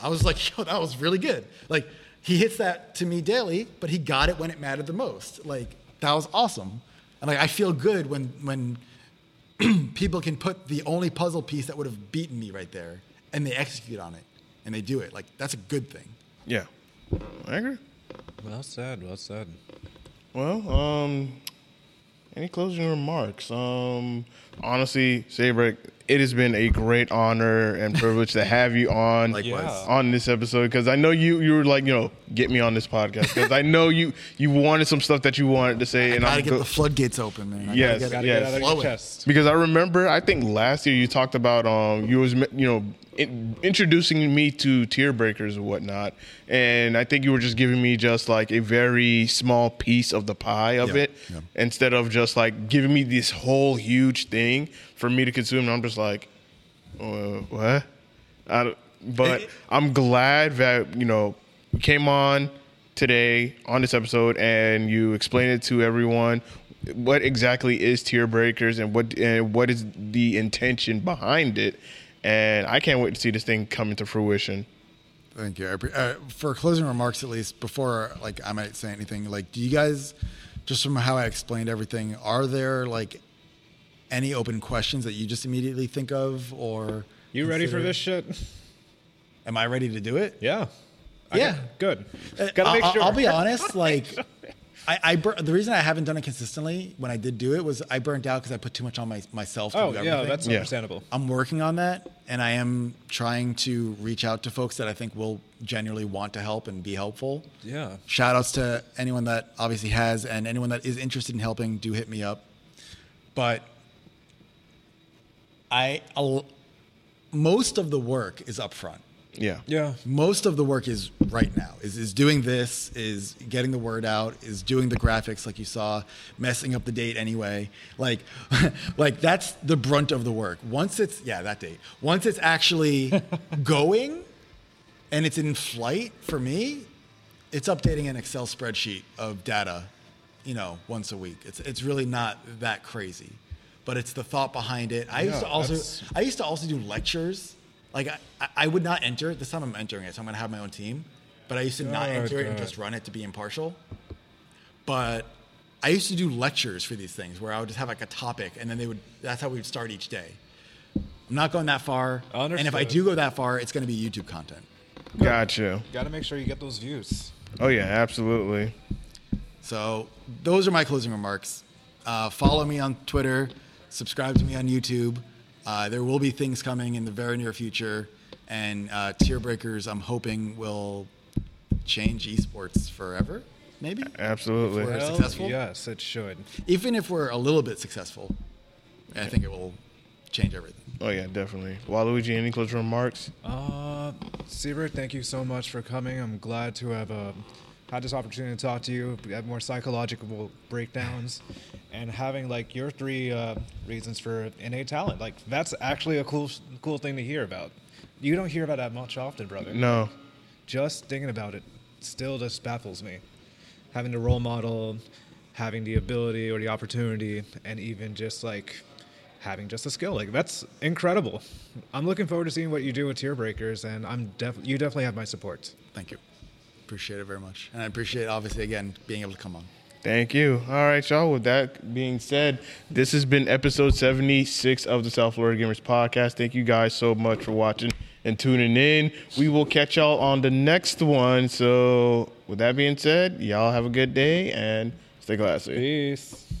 I was like, yo, that was really good. Like he hits that to me daily, but he got it when it mattered the most. Like that was awesome. And like I feel good when when people can put the only puzzle piece that would have beaten me right there and they execute on it and they do it. Like that's a good thing. Yeah. I agree. Well said, well said. Well, um, any closing remarks? Um, honestly, Seibrik, it has been a great honor and privilege to have you on Likewise. Yeah. on this episode because I know you you were like you know get me on this podcast because I know you you wanted some stuff that you wanted to say and I gotta I'm get go- the floodgates open, man. I Yes, gotta Gotta Yes. get out of your chest. because I remember I think last year you talked about um you was you know in, introducing me to tier breakers and whatnot and I think you were just giving me just like a very small piece of the pie of Yeah, it yeah. instead of just like giving me this whole huge thing for me to consume and I'm just like uh, what I don't, but I'm glad that you know you came on today on this episode and you explained it to everyone what exactly is tier breakers and what and what is the intention behind it and I can't wait to see this thing come into fruition. Thank you. Uh, for closing remarks, at least before like I might say anything, like, do you guys, just from how I explained everything, are there like any open questions that you just immediately think of, or You ready for this shit? Am I ready to do it? Yeah. I Yeah. got- good. Uh, Gotta make I'll, sure. I'll be honest. Like, I, I bur- the reason I haven't done it consistently when I did do it was I burnt out because I put too much on my myself. To Oh, yeah, that's Yeah. understandable. I'm working on that, and I am trying to reach out to folks that I think will genuinely want to help and be helpful. Yeah. Shout outs to anyone that obviously has, and anyone that is interested in helping, do hit me up. But I, I'll, most of the work is up front Yeah. Yeah. most of the work is right now is, is doing this is getting the word out is doing the graphics like you saw messing up the date anyway. Like like that's the brunt of the work. Once it's yeah that date. Once it's actually going and it's in flight for me it's updating an excel spreadsheet of data you know once a week. It's it's really not that crazy but it's the thought behind it i used to also that's- I used to also do lectures. Like I, I- I would not enter. This time I'm entering it, so I'm gonna have my own team. But I used to not Oh, enter it and just run it to be impartial. But I used to do lectures for these things where I would just have like a topic, and then they would. That's how we would start each day. I'm not going that far, and if I do go that far, it's gonna be YouTube content. Gotcha. Got to make sure you get those views. Oh yeah, absolutely. So those are my closing remarks. Uh, follow me on Twitter. Subscribe to me on YouTube. Uh, there will be things coming in the very near future, and uh, tier breakers. I'm hoping will change esports forever. Maybe Absolutely. If we're Well, successful. yes, it should. Even if we're a little bit successful, I think it will change everything. Oh yeah, definitely. Waluigi, any closing remarks? Uh, Seibrik, thank you so much for coming. I'm glad to have uh, had this opportunity to talk to you, have more psychological breakdowns, and having like your three uh, reasons for innate talent. Like that's actually a cool, cool thing to hear about. You don't hear about that much often, brother. No. Just thinking about it still just baffles me. Having the role model, having the ability or the opportunity, and even just like having just a skill. Like that's incredible. I'm looking forward to seeing what you do with tier breakers, and I'm def- you definitely have my support. Thank you. Appreciate it very much, and I appreciate obviously again being able to come on. Thank you. All right, y'all. With that being said, this has been episode 76 of the South Florida Gamers podcast. Thank you guys so much for watching and tuning in. We will catch y'all on the next one. So, with that being said, y'all have a good day and stay classy. Peace.